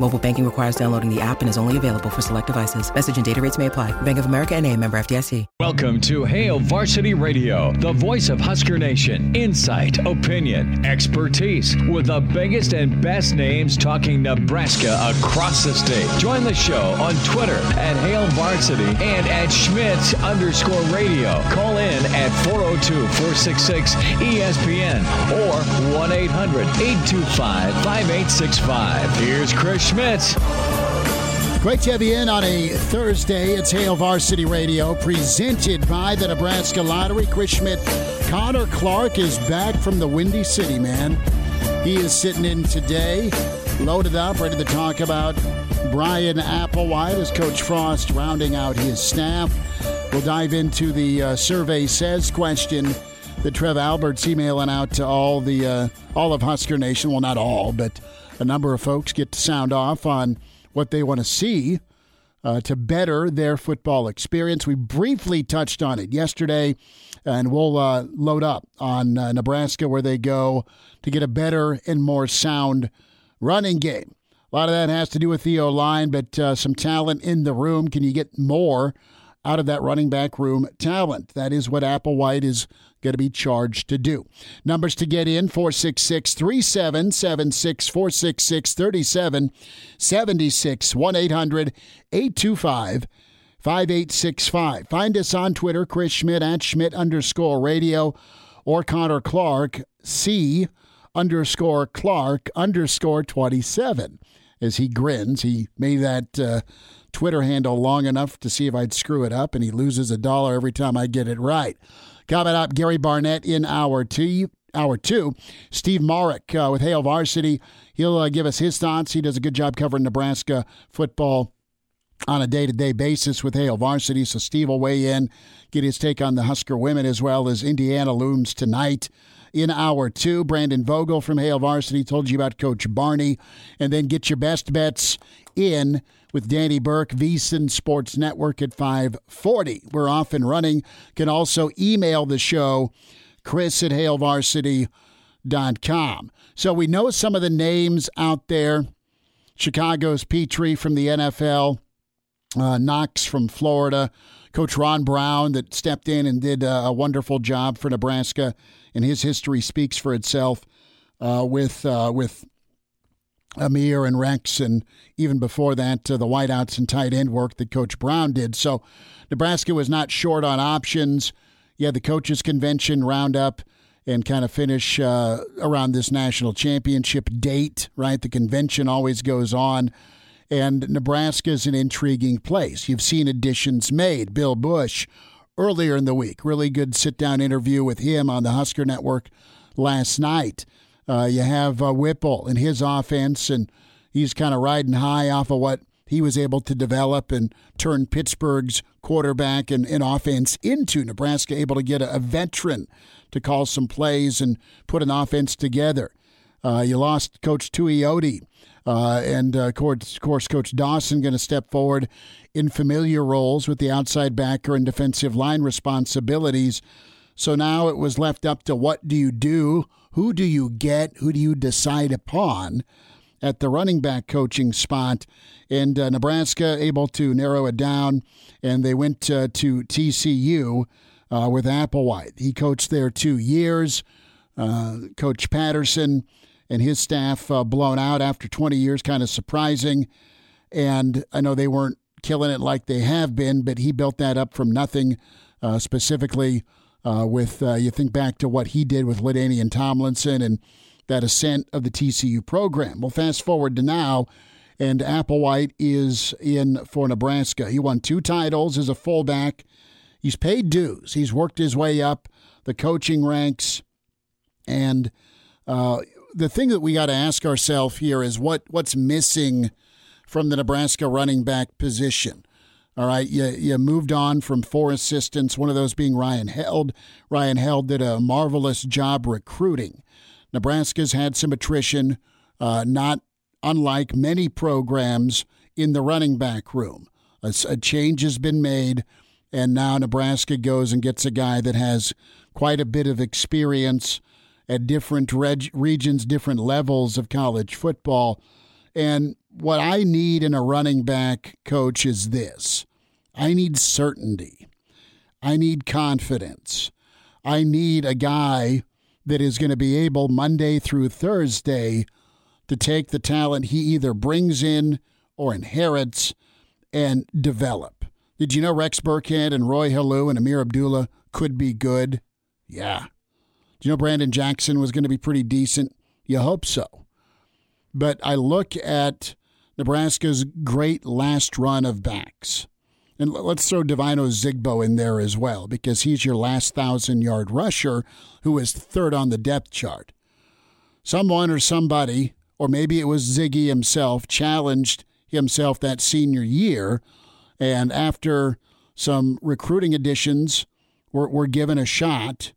Mobile banking requires downloading the app and is only available for select devices. Message and data rates may apply. Bank of America and a member FDIC. Welcome to Hail Varsity Radio, the voice of Husker Nation. Insight, opinion, expertise, with the biggest and best names talking Nebraska across the state. Join the show on Twitter at Hail Varsity and at Schmitz underscore radio. Call in at 402-466-ESPN or 1-800-825-5865. Here's Chris Schmitz. Great to have you in on a Thursday. It's Hail Varsity Radio, presented by the Nebraska Lottery. Chris Schmitz, Connor Clark is back from the Windy City, man. He is sitting in today, loaded up, ready to talk about Bryan Applewhite as Coach Frost rounding out his staff. We'll dive into the uh, survey says question that Trev Alberts emailing out to all the uh, all of Husker Nation. Well, not all, but a number of folks get to sound off on what they want to see uh, to better their football experience. We briefly touched on it yesterday, and we'll uh, load up on uh, Nebraska where they go to get a better and more sound running game. A lot of that has to do with the O line, but uh, some talent in the room. Can you get more out of that running back room talent? That is what Applewhite is going to be charged to do. Numbers to get in 466 3776 466 3776 1 800 825 5865. Find us on Twitter, Chris Schmitz at Schmitz underscore radio or Connor Clark, C underscore Clark underscore 27. As he grins, he made that uh, Twitter handle long enough to see if I'd screw it up, and he loses a dollar every time I get it right. Coming up, Gary Barnett in hour two. Hour two, Steve Marik uh, with Hail Varsity. He'll uh, give us his thoughts. He does a good job covering Nebraska football on a day to day basis with Hail Varsity. So Steve will weigh in, get his take on the Husker women as well as Indiana looms tonight. In hour two, Brandon Vogel from Hail Varsity told you about Coach Barney. And then get your best bets in with Danny Burke, VSiN Sports Network at 540. We're off and running. Can also email the show, chris at hailvarsity.com. So we know some of the names out there. Chicago's Petrie from the NFL, uh, Knox from Florida, Coach Ron Brown that stepped in and did a, wonderful job for Nebraska, and his history speaks for itself uh, with uh, with Ameer and Rex, and even before that, uh, the wideouts and tight end work that Coach Brown did. So Nebraska was not short on options. You had the coaches' convention roundup and kind of finish uh, around this national championship date, right? The convention always goes on. And Nebraska is an intriguing place. You've seen additions made. Bill Bush earlier in the week, really good sit down interview with him on the Husker Network last night. Uh, you have uh, Whipple and his offense, and he's kind of riding high off of what he was able to develop and turn Pittsburgh's quarterback and, and offense into. Nebraska able to get a, a, veteran to call some plays and put an offense together. Uh, you lost Coach Tuioti. Uh, and uh, of course, Coach Dawson going to step forward in familiar roles with the outside backer and defensive line responsibilities. So now it was left up to what do you do? Who do you get? Who do you decide upon at the running back coaching spot? And uh, Nebraska able to narrow it down, and they went uh, to TCU uh, with Applewhite. He coached there two years. Uh, Coach Patterson and his staff uh, blown out after 20 years, kind of surprising. And I know they weren't killing it like they have been, but he built that up from nothing, uh, specifically uh, with uh, you think back to what he did with LaDainian Tomlinson and that ascent of the TCU program. Well, fast forward to now, and Applewhite is in for Nebraska. He won two titles as a fullback. He's paid dues. He's worked his way up the coaching ranks, and uh, the thing that we got to ask ourselves here is what what's missing from the Nebraska running back position. All right, you, you moved on from four assistants, one of those being Ryan Held. Ryan Held did a marvelous job recruiting. Nebraska's had some attrition, uh, not unlike many programs in the running back room. A, a change has been made, and now Nebraska goes and gets a guy that has quite a bit of experience at different reg- regions, different levels of college football. And what I need in a running back coach is this I need certainty, I need confidence, I need a guy that is going to be able Monday through Thursday to take the talent he either brings in or inherits and develop. Did you know Rex Burkhead and Roy Helu and Ameer Abdullah could be good? Yeah. You know Brandon Jackson was going to be pretty decent? You hope so. But I look at Nebraska's great last run of backs. And let's throw Devine Ozigbo in there as well, because he's your last thousand yard rusher who is third on the depth chart. Someone or somebody, or maybe it was Ziggy himself, challenged himself that senior year. And after some recruiting additions were, were given a shot,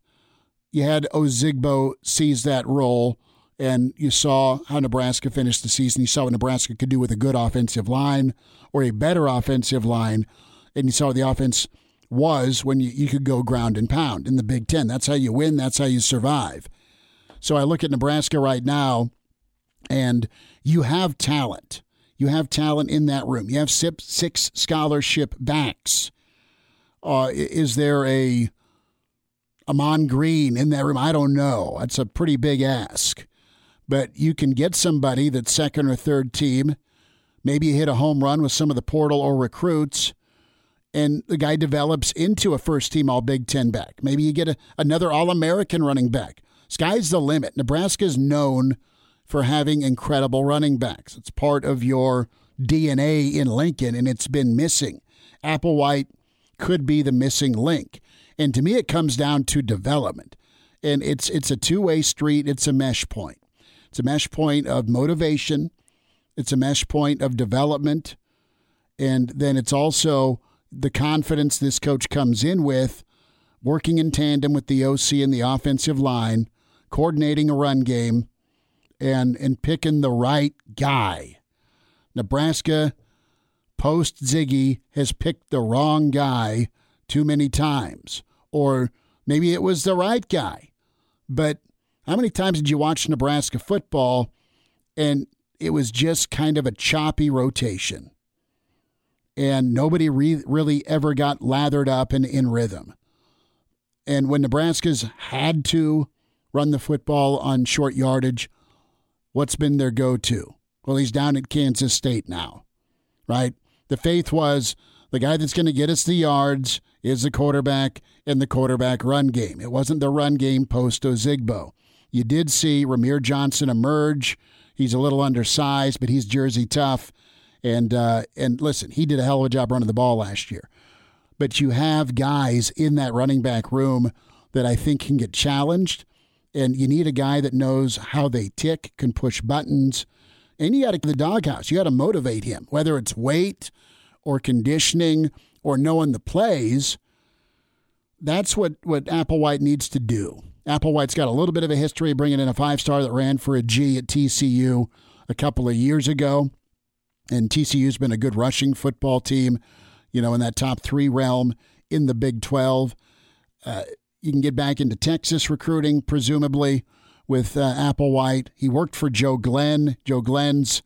you had Ozigbo seize that role and you saw how Nebraska finished the season. You saw what Nebraska could do with a good offensive line or a better offensive line, and you saw the offense was when you, you could go ground and pound in the Big Ten. That's how you win. That's how you survive. So I look at Nebraska right now, and you have talent. You have talent in that room. You have six scholarship backs. Uh, is there a Ahman Green in that room? I don't know. That's a pretty big ask but you can get somebody that's second or third team. Maybe hit a home run with some of the portal or recruits, and the guy develops into a first team All Big Ten back. Maybe you get a, another All American running back. Sky's the limit. Nebraska is known for having incredible running backs. It's part of your DNA in Lincoln, and it's been missing. Applewhite could be the missing link. And to me, it comes down to development. And it's it's a two way street. It's a mesh point. It's a mesh point of motivation, it's a mesh point of development, and then it's also the confidence this coach comes in with, working in tandem with the OC and the offensive line, coordinating a run game, and and picking the right guy. Nebraska post Ziggy has picked the wrong guy too many times, or maybe it was the right guy, but how many times did you watch Nebraska football and it was just kind of a choppy rotation? And nobody re- really ever got lathered up and in rhythm. And when Nebraska's had to run the football on short yardage, what's been their go to? Well, he's down at Kansas State now, right? The faith was the guy that's going to get us the yards is the quarterback in the quarterback run game. It wasn't the run game post Ozigbo. You did see Rahmir Johnson emerge. He's a little undersized, but he's Jersey tough. And uh, and listen, he did a hell of a job running the ball last year. But you have guys in that running back room that I think can get challenged, and you need a guy that knows how they tick, can push buttons, and you got to the doghouse. You got to motivate him, whether it's weight or conditioning or knowing the plays. That's what what Applewhite needs to do. Applewhite's got a little bit of a history bringing in a five star that ran for a G at TCU a couple of years ago. And TCU's been a good rushing football team, you know, in that top three realm in the Big 12. Uh, you can get back into Texas recruiting, presumably, with uh, Applewhite. He worked for Joe Glenn. Joe Glenn's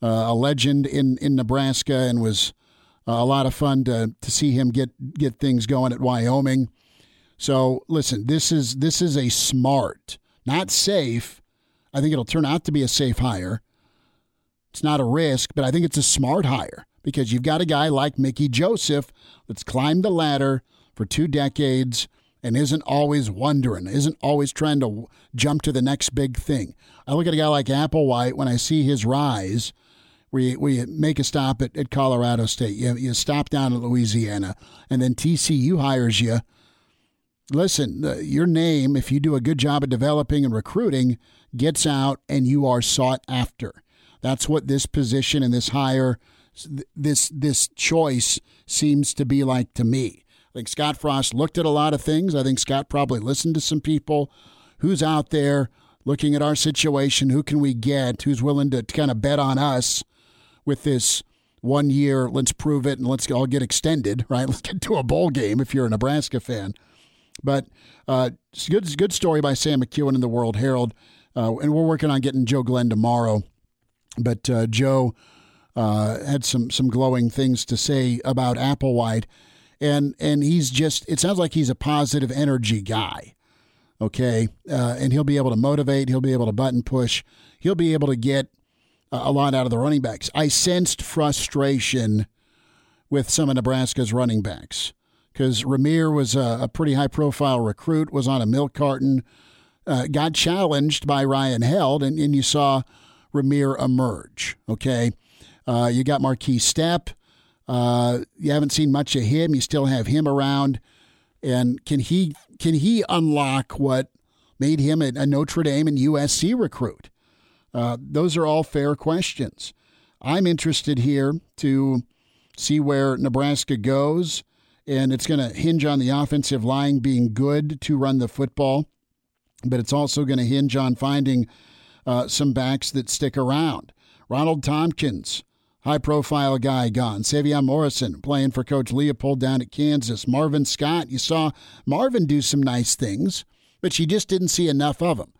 uh, a legend in, in Nebraska and was Uh, a lot of fun to, to see him get, get things going at Wyoming. So listen, this is this is a smart, not safe. I think it'll turn out to be a safe hire. It's not a risk, but I think it's a smart hire because you've got a guy like Mickey Joseph that's climbed the ladder for two decades and isn't always wondering, isn't always trying to jump to the next big thing. I look at a guy like Applewhite when I see his rise. We, we make a stop at, at Colorado State. You, you stop down at Louisiana, and then TCU hires you listen, your name, if you do a good job of developing and recruiting, gets out and you are sought after. That's what this position and this hire this this choice seems to be like to me. I think Scott Frost looked at a lot of things. I think Scott probably listened to some people. Who's out there looking at our situation? Who can we get? Who's willing to kind of bet on us with this one year? Let's prove it and let's all get extended, right? Let's get to a bowl game if you're a Nebraska fan. But uh, it's a good, good story by Sam McKewon in the World Herald. Uh, and we're working on getting Joe Glenn tomorrow. But uh, Joe uh, had some some glowing things to say about Applewhite, and and he's just it sounds like he's a positive energy guy. Okay, uh, and he'll be able to motivate. He'll be able to button push. He'll be able to get a lot out of the running backs. I sensed frustration with some of Nebraska's running backs because Rahmir was a, a, pretty high profile recruit, was on a milk carton, uh, got challenged by Ryan Held, and, and you saw Rahmir emerge. Okay. Uh, you got Markese Stepp. Uh, you haven't seen much of him. You still have him around, and can he can he unlock what made him a, a Notre Dame and USC recruit? Uh, those are all fair questions. I'm interested here to see where Nebraska goes, and it's going to hinge on the offensive line being good to run the football, but it's also going to hinge on finding uh, some backs that stick around. Ronald Thompkins, high profile guy, gone. Sevion Morrison playing for Coach Leopold down at Kansas. Marvin Scott, you saw Marvin do some nice things, but you just didn't see enough of him.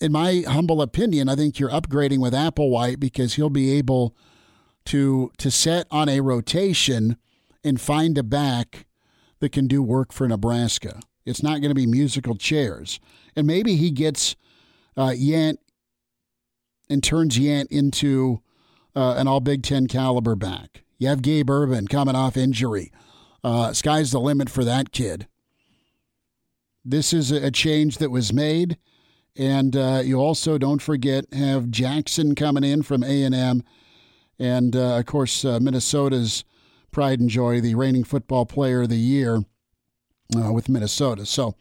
In my humble opinion, I think you're upgrading with Applewhite because he'll be able to to set on a rotation and find a back that can do work for Nebraska. It's not going to be musical chairs. And maybe he gets uh, Yant and turns Yant into uh, an all Big Ten caliber back. You have Gabe Ervin coming off injury. Uh, sky's the limit for that kid. This is a change that was made, and uh, you also don't forget have Jackson coming in from A and M, and uh, of course uh, Minnesota's pride and joy, the reigning football player of the year uh, with Minnesota. So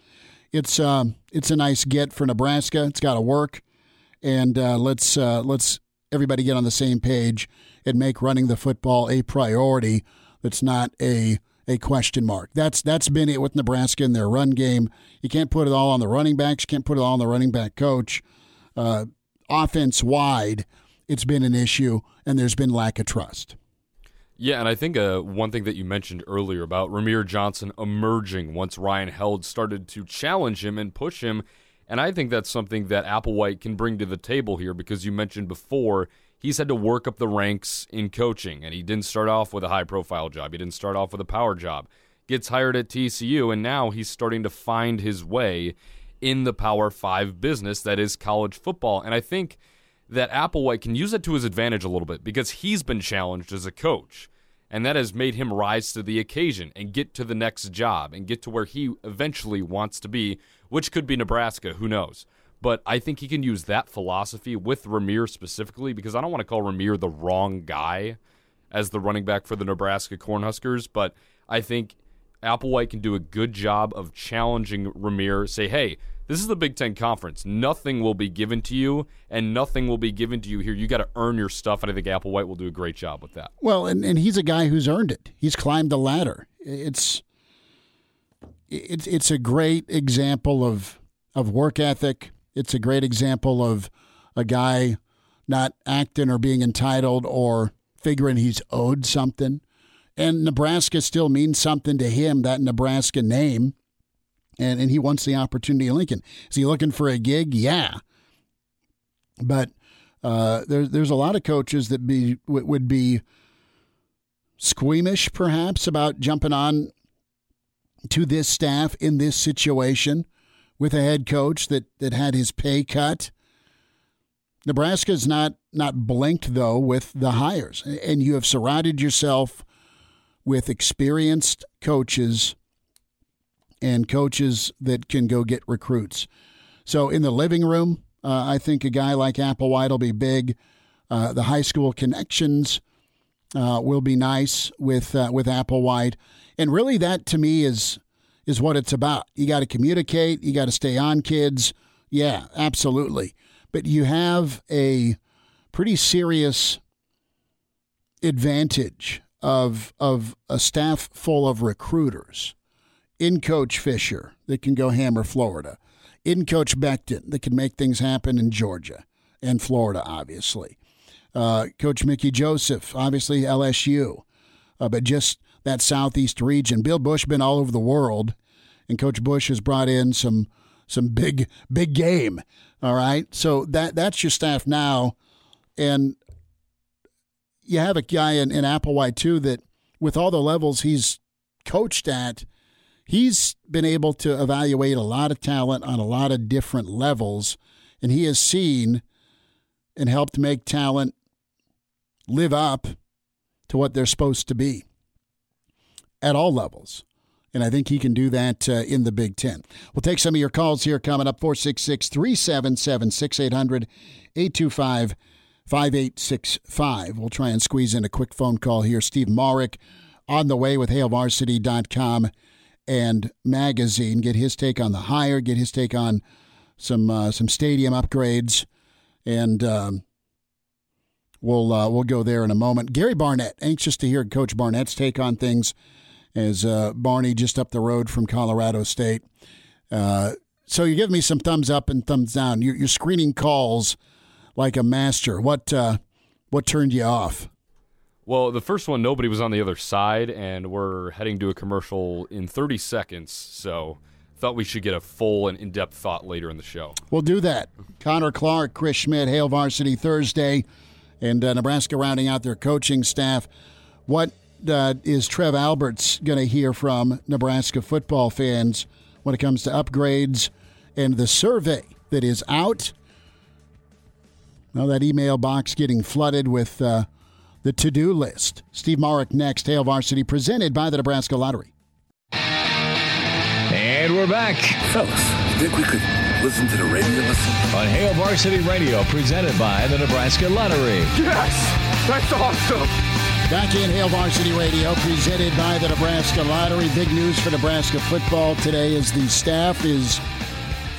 it's um, it's a nice get for Nebraska. It's got to work, and uh, let's let's everybody get on the same page and make running the football a priority. That's not a a question mark. That's that's been it with Nebraska in their run game. You can't put it all on the running backs. You can't put it all on the running back coach. Uh, offense wide, it's been an issue, and there's been lack of trust. Yeah, and I think uh, one thing that you mentioned earlier about Rahmir Johnson emerging once Ryan Held started to challenge him and push him, and I think that's something that Applewhite can bring to the table here because you mentioned before he's had to work up the ranks in coaching, and he didn't start off with a high profile job. He didn't start off with a power job. Gets hired at TCU, and now he's starting to find his way in the Power Five business that is college football. And I think that Applewhite can use that to his advantage a little bit because he's been challenged as a coach. And that has made him rise to the occasion and get to the next job and get to where he eventually wants to be, which could be Nebraska, who knows. But I think he can use that philosophy with Rahmir specifically because I don't want to call Rahmir the wrong guy as the running back for the Nebraska Cornhuskers, but I think Applewhite can do a good job of challenging Rahmir, say, hey, this is the Big Ten Conference. Nothing will be given to you, and nothing will be given to you here. You got to earn your stuff, and I think Applewhite will do a great job with that. Well, and, and he's a guy who's earned it. He's climbed the ladder. It's it's it's a great example of of work ethic. It's a great example of a guy not acting or being entitled or figuring he's owed something. And Nebraska still means something to him, that Nebraska name and, and he wants the opportunity in Lincoln. Is he looking for a gig? Yeah. But uh, there, there's a lot of coaches that be would be squeamish, perhaps, about jumping on to this staff in this situation with a head coach that, that had his pay cut. Nebraska's not not blinked though with the hires, and you have surrounded yourself with experienced coaches and coaches that can go get recruits. So in the living room, uh, I think a guy like Applewhite will be big. Uh, the high school connections uh, will be nice with uh, with Applewhite, and really that to me is is what it's about. You got to communicate. You got to stay on kids. Yeah, absolutely. But you have a pretty serious advantage of of a staff full of recruiters in Coach Fisher that can go hammer Florida, in Coach Beckton that can make things happen in Georgia and Florida, obviously. Uh, Coach Mickey Joseph, obviously LSU, uh, but just that southeast region. Bill Bush been all over the world, and Coach Bush has brought in some some big big game. All right, so that that's your staff now, and you have a guy in, in Applewhite too that, with all the levels he's coached at, he's been able to evaluate a lot of talent on a lot of different levels, and he has seen and helped make talent live up to what they're supposed to be at all levels. And I think he can do that uh, in the Big Ten. We'll take some of your calls here coming up 466 377 6800 825 5865. We'll try and squeeze in a quick phone call here. Steve Marik on the way with HailVarsity.com and magazine. Get his take on the hire, get his take on some uh, some stadium upgrades, and um, we'll uh, we'll go there in a moment. Gary Barnett, anxious to hear Coach Barnett's take on things, as uh, Barney just up the road from Colorado State. Uh, so you give me some thumbs up and thumbs down. You're, you're screening calls like a master. What uh, what turned you off? Well, the first one, nobody was on the other side, and we're heading to a commercial in 30 seconds. So, thought we should get a full and in depth thought later in the show. We'll do that. Connor Clark, Chris Schmitz, Hail Varsity Thursday, and uh, Nebraska rounding out their coaching staff. What uh, is Trev Alberts going to hear from Nebraska football fans when it comes to upgrades and the survey that is out? Now, that email box getting flooded with. Uh, the to do list. Steve Marik next, Hail Varsity, presented by the Nebraska Lottery. And we're back. Fellas, think we could listen to the radio listen? On Hail Varsity Radio, presented by the Nebraska Lottery. Yes! That's awesome! Back in Hail Varsity Radio, presented by the Nebraska Lottery. Big news for Nebraska football today is the staff is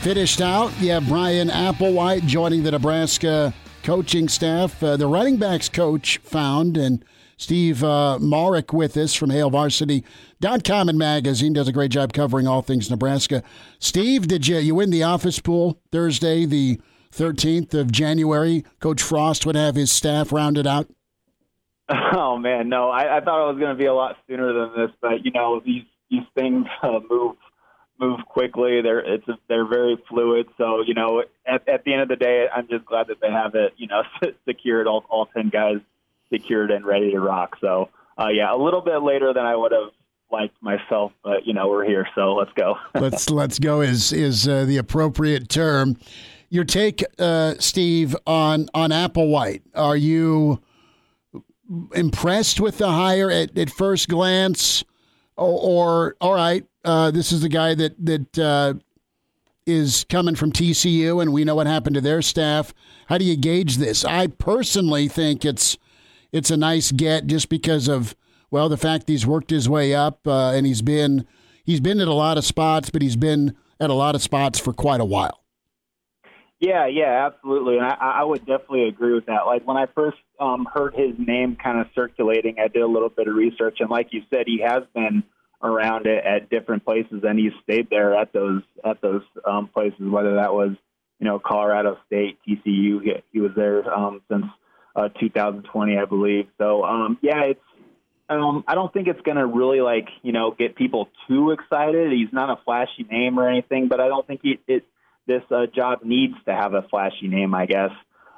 finished out. You have Bryan Applewhite joining the Nebraska coaching staff. Uh, the running backs coach found, and Steve uh, Marik with us from HailVarsity.com and magazine does a great job covering all things Nebraska. Steve, did you you win the office pool Thursday, the 13th of January? Coach Frost would have his staff rounded out. Oh man, no! I, I thought it was going to be a lot sooner than this, but you know these these things uh, move move quickly. They're it's they're very fluid. So you know, at, at the end of the day, I'm just glad that they have it. You know, secured all all ten guys secured and ready to rock. So uh, yeah, a little bit later than I would have liked myself, but you know, we're here, so let's go. let's let's go is is uh, the appropriate term. Your take, uh, Steve, on on Applewhite. Are you impressed with the hire at, at first glance, or, or all right? Uh, this is the guy that that uh, is coming from TCU, and we know what happened to their staff. How do you gauge this? I personally think it's it's a nice get just because of well the fact he's worked his way up uh, and he's been he's been at a lot of spots, but he's been at a lot of spots for quite a while. Yeah, yeah, absolutely, and I, I would definitely agree with that. Like when I first um, heard his name kind of circulating, I did a little bit of research, and like you said, he has been around it at different places, and he's stayed there at those at those um, places. Whether that was you know Colorado State, TCU, he, he was there um, since uh, 2020, I believe. So um, yeah, it's um, I don't think it's going to really like you know get people too excited. He's not a flashy name or anything, but I don't think he, it this uh, job needs to have a flashy name. I guess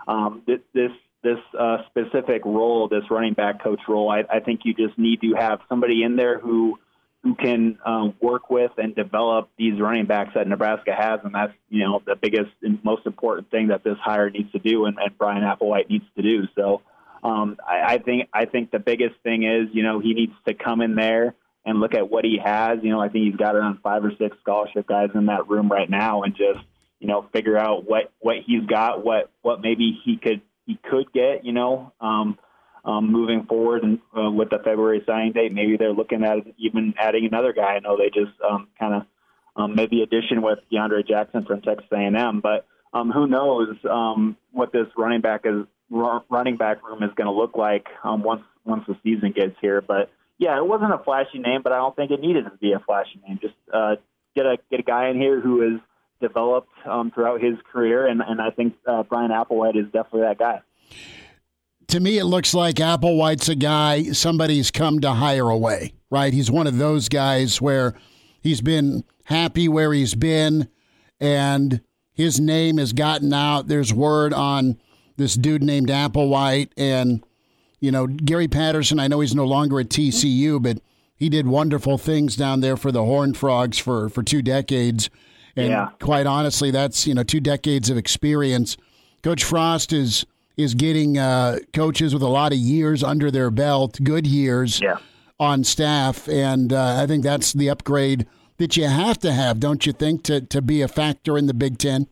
um, this this this uh, specific role, this running back coach role, I, I think you just need to have somebody in there who who can um, work with and develop these running backs that Nebraska has, and that's you know the biggest and most important thing that this hire needs to do, and, and Bryan Applewhite needs to do. So um, I, I think I think the biggest thing is you know he needs to come in there and look at what he has. You know I think he's got around five or six scholarship guys in that room right now, and just you know figure out what what he's got, what what maybe he could he could get. You know. Um, um, moving forward and uh, with the February signing date, maybe they're looking at even adding another guy. I know they just um, kind of um, maybe addition with DeAndre Jackson from Texas A&M, but um, who knows um, what this running back is running back room is going to look like um, once once the season gets here. But yeah, it wasn't a flashy name, but I don't think it needed to be a flashy name. Just uh, get a get a guy in here who is developed um, throughout his career, and, and I think uh, Bryan Applewhite is definitely that guy. To me, it looks like Applewhite's a guy somebody's come to hire away, right? He's one of those guys where he's been happy where he's been, and his name has gotten out. There's word on this dude named Applewhite, and you know Gary Patterson. I know he's no longer at TCU, but he did wonderful things down there for the Horned Frogs for for two decades. And yeah. quite honestly, that's you know two decades of experience. Coach Frost is is getting uh, coaches with a lot of years under their belt, good years yeah. on staff, and uh, I think that's the upgrade that you have to have, don't you think, to to be a factor in the Big Ten?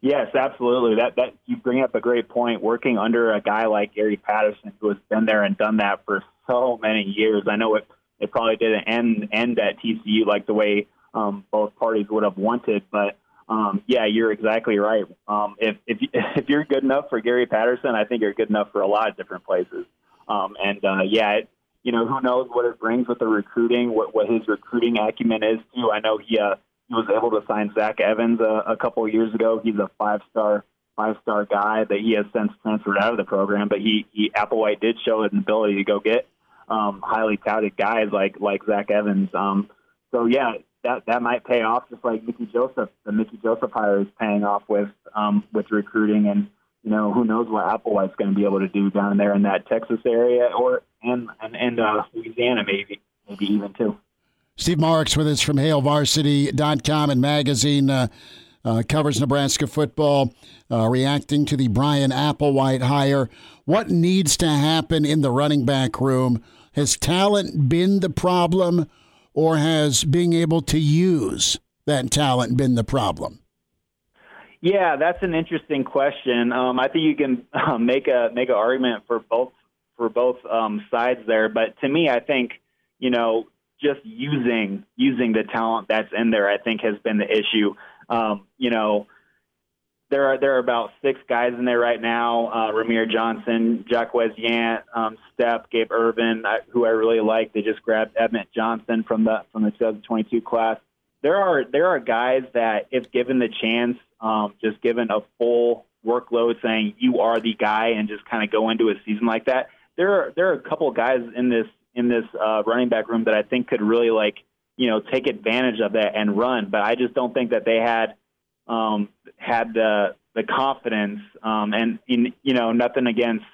Yes, absolutely. That that you bring up a great point. Working under a guy like Gary Patterson, who has been there and done that for so many years, I know it it probably didn't end end at TCU like the way um, both parties would have wanted. But um, yeah, you're exactly right. Um, if if if you're good enough for Gary Patterson, I think you're good enough for a lot of different places. Um, and uh, yeah, it, you know who knows what it brings with the recruiting, what what his recruiting acumen is too. I know he uh, he was able to sign Zach Evans a, a couple of years ago. He's a five star five star guy that he has since transferred out of the program, but he, he Applewhite did show an ability to go get um, highly touted guys like like Zach Evans. Um, so yeah, that that might pay off just like Mickey Joseph. The Mickey Joseph hire is paying off with um, with recruiting, and you know who knows what Applewhite's going to be able to do down there in that Texas area or and and, and uh, Louisiana maybe maybe even too. Steve Marik with us from HailVarsity.com and magazine. Uh, uh, covers Nebraska football, uh, reacting to the Bryan Applewhite hire. What needs to happen in the running back room? Has talent been the problem, or has being able to use that talent been the problem? Yeah, that's an interesting question. Um, I think you can uh, make a make an argument for both for both um, sides there, but to me, I think you know just using using the talent that's in there, I think has been the issue. Um, you know, there are there are about six guys in there right now: uh, Rahmir Johnson, Jaquez Yant, um, Stepp, Gabe Ervin, I, who I really like. They just grabbed Emmett Johnson from the from the 2022 class. There are there are guys that, if given the chance, um, just given a full workload, saying you are the guy, and just kind of go into a season like that. There are there are a couple guys in this in this uh, running back room that I think could really like you know take advantage of that and run. But I just don't think that they had um, had the the confidence um, and in you know nothing against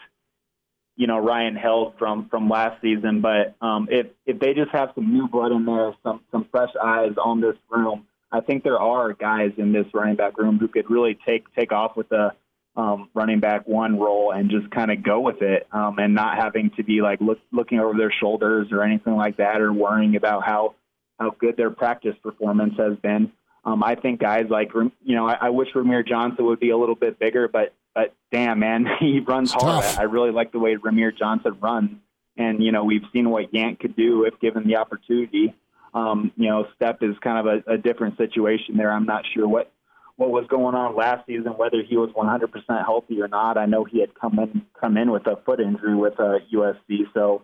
you know Ryan Held from from last season, but um, if if they just have some new blood in there, some some fresh eyes on this room, I think there are guys in this running back room who could really take take off with the um, running back one role and just kind of go with it um, and not having to be like look, looking over their shoulders or anything like that or worrying about how how good their practice performance has been. Um, I think guys like you know I, I wish Rahmir Johnson would be a little bit bigger, but but damn man, he runs it's hard. Tough. I really like the way Rahmir Johnson runs, and you know we've seen what Yant could do if given the opportunity. Um, you know, Stepp is kind of a, a different situation there. I'm not sure what what was going on last season, whether he was 100% healthy or not. I know he had come in come in with a foot injury with uh, USC. So,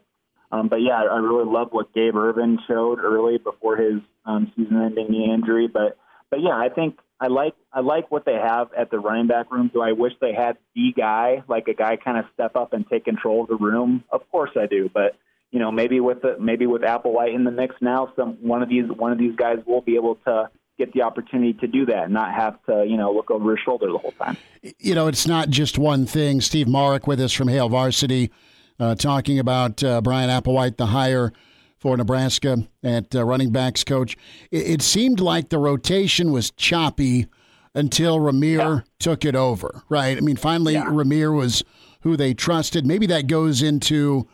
um, but yeah, I really love what Gabe Ervin showed early before his um, season-ending knee injury. But but yeah, I think I like I like what they have at the running back room. Do I wish they had the guy, like a guy, kind of step up and take control of the room? Of course I do, but you know maybe with the, maybe with Applewhite in the mix now, some one of these one of these guys will be able to get the opportunity to do that and not have to, you know, look over his shoulder the whole time. You know, it's not just one thing. Steve Marik with us from Hail Varsity uh, talking about uh, Bryan Applewhite, the hire for Nebraska at uh, running backs coach. It, it, seemed like the rotation was choppy until Rahmir yeah. took it over, right? I mean, finally, yeah. Rahmir was who they trusted. Maybe that goes into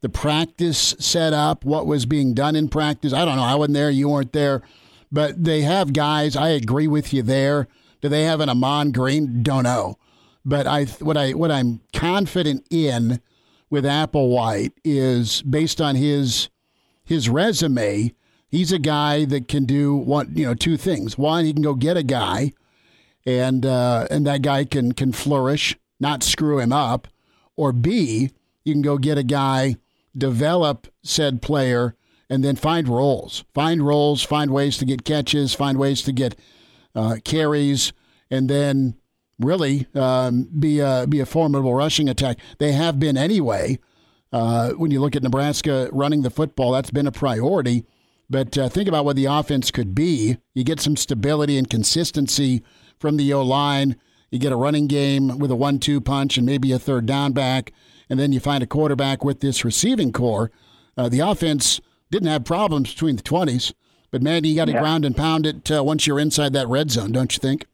the practice setup, what was being done in practice. I don't know. I wasn't there. You weren't there. But they have guys. I agree with you there. Do they have an Ahman Green? Don't know. But I what I what I'm confident in with Applewhite is based on his his resume. He's a guy that can do one, you know, two things. One, he can go get a guy, and uh, and that guy can can flourish not screw him up, or B, you can go get a guy, develop said player, and then find roles. Find roles, find ways to get catches, find ways to get uh, carries, and then really um, be a, be a formidable rushing attack. They have been anyway. Uh, when you look at Nebraska running the football, that's been a priority. But uh, think about what the offense could be. You get some stability and consistency from the O line. You get a running game with a one two punch and maybe a third down back. And then you find a quarterback with this receiving corps. Uh, the offense didn't have problems between the 20s. But, man, you got to yeah. ground and pound it uh, once you're inside that red zone, don't you think?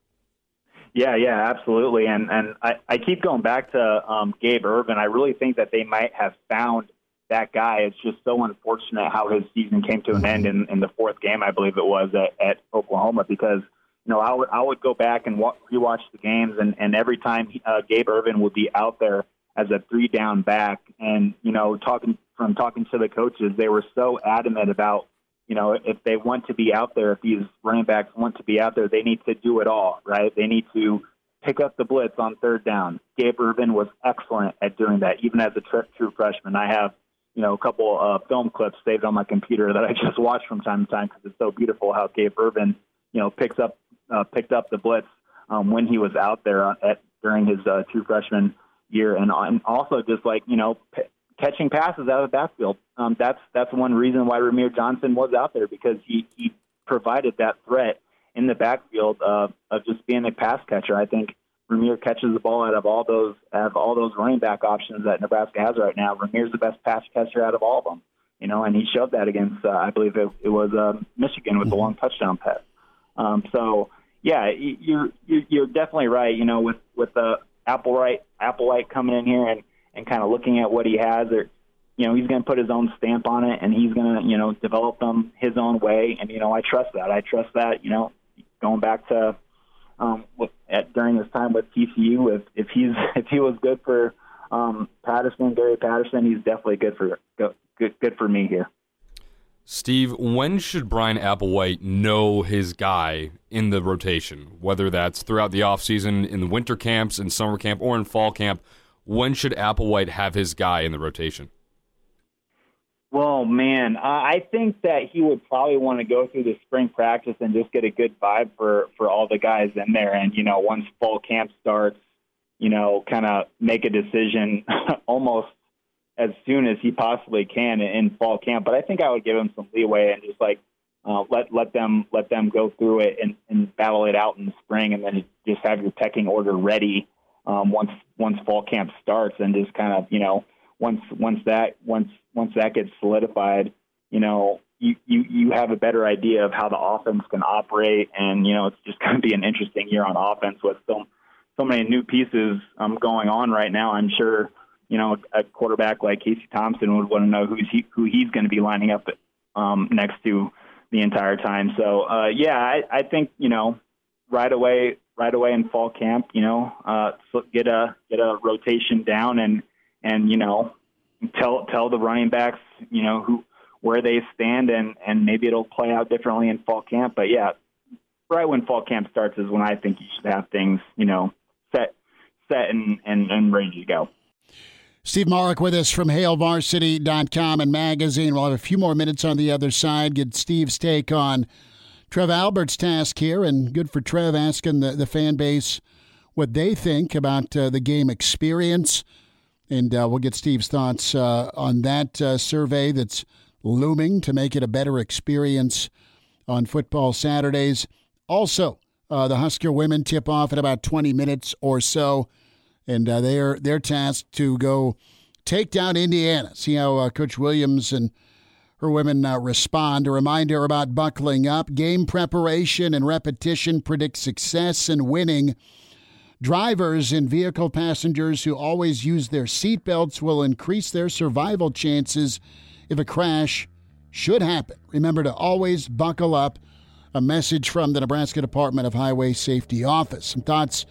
Yeah, yeah, absolutely. And and I, I keep going back to um, Gabe Ervin. I really think that they might have found that guy. It's just so unfortunate how his season came to an end in, in the fourth game, I believe it was at, at Oklahoma, because you know I would I would go back and wa- rewatch the games, and and every time uh, Gabe Ervin would be out there as a three down back, and you know talking from talking to the coaches, they were so adamant about you know, if they want to be out there, if these running backs want to be out there, they need to do it all, right? They need to pick up the blitz on third down. Gabe Ervin was excellent at doing that, even as a tr- true freshman. I have, you know, a couple uh, film clips saved on my computer that I just watch from time to time because it's so beautiful how Gabe Ervin, you know, picks up uh, picked up the blitz um, when he was out there at during his uh, true freshman year, and, and also just like you know, p- catching passes out of the backfield. Um, that's that's one reason why Rahmir Johnson was out there because he, he provided that threat in the backfield uh, of just being a pass catcher. I think Rahmir catches the ball out of all those out of all those running back options that Nebraska has right now. Rahmir's the best pass catcher out of all of them. You know, and he showed that against uh, I believe it, it was uh, Michigan with the long touchdown pass. Um, so yeah, you're you're definitely right. You know, with with the Applewhite Applewhite coming in here and and kind of looking at what he has or you know he's going to put his own stamp on it and he's going to you know develop them his own way. And you know I trust that. I trust that you know going back to um at during his time with TCU if if he's if he was good for um Patterson Gary Patterson he's definitely good for good good for me here. Steve, when should Bryan Applewhite know his guy in the rotation? Whether that's throughout the offseason, in the winter camps, in summer camp, or in fall camp, when should Applewhite have his guy in the rotation? Well, man, I think that he would probably want to go through the spring practice and just get a good vibe for for all the guys in there. And you know, once fall camp starts, you know, kind of make a decision almost as soon as he possibly can in fall camp. But I think I would give him some leeway and just like uh, let let them let them go through it and, and battle it out in the spring, and then just have your pecking order ready um, once once fall camp starts, and just kind of you know once once that once once that gets solidified, you know you you you have a better idea of how the offense can operate, and you know it's just going to be an interesting year on offense with so so many new pieces um, going on right now. I'm sure you know a quarterback like Casey Thompson would want to know who's he, who he's going to be lining up um, next to the entire time. So uh, yeah, I, I think you know right away right away in fall camp. You know, uh, get a get a rotation down and and you know tell tell the running backs you know who where they stand and and maybe it'll play out differently in fall camp. But yeah, right when fall camp starts is when I think you should have things you know set set and and, and ready to go. Steve Marik with us from HailVarsity.com and magazine. We'll have a few more minutes on the other side. Get Steve's take on Trev Albert's task here, and good for Trev asking the, the fan base what they think about uh, the game experience. And uh, we'll get Steve's thoughts uh, on that uh, survey that's looming to make it a better experience on football Saturdays. Also, uh, the Husker women tip off in about 20 minutes or so, and uh, they're they're tasked to go take down Indiana. See how Coach Williams and women uh, respond. A reminder about buckling up. Game preparation and repetition predict success and winning. Drivers and vehicle passengers who always use their seatbelts will increase their survival chances if a crash should happen. Remember to always buckle up. A message from the Nebraska Department of Highway Safety Office. Some thoughts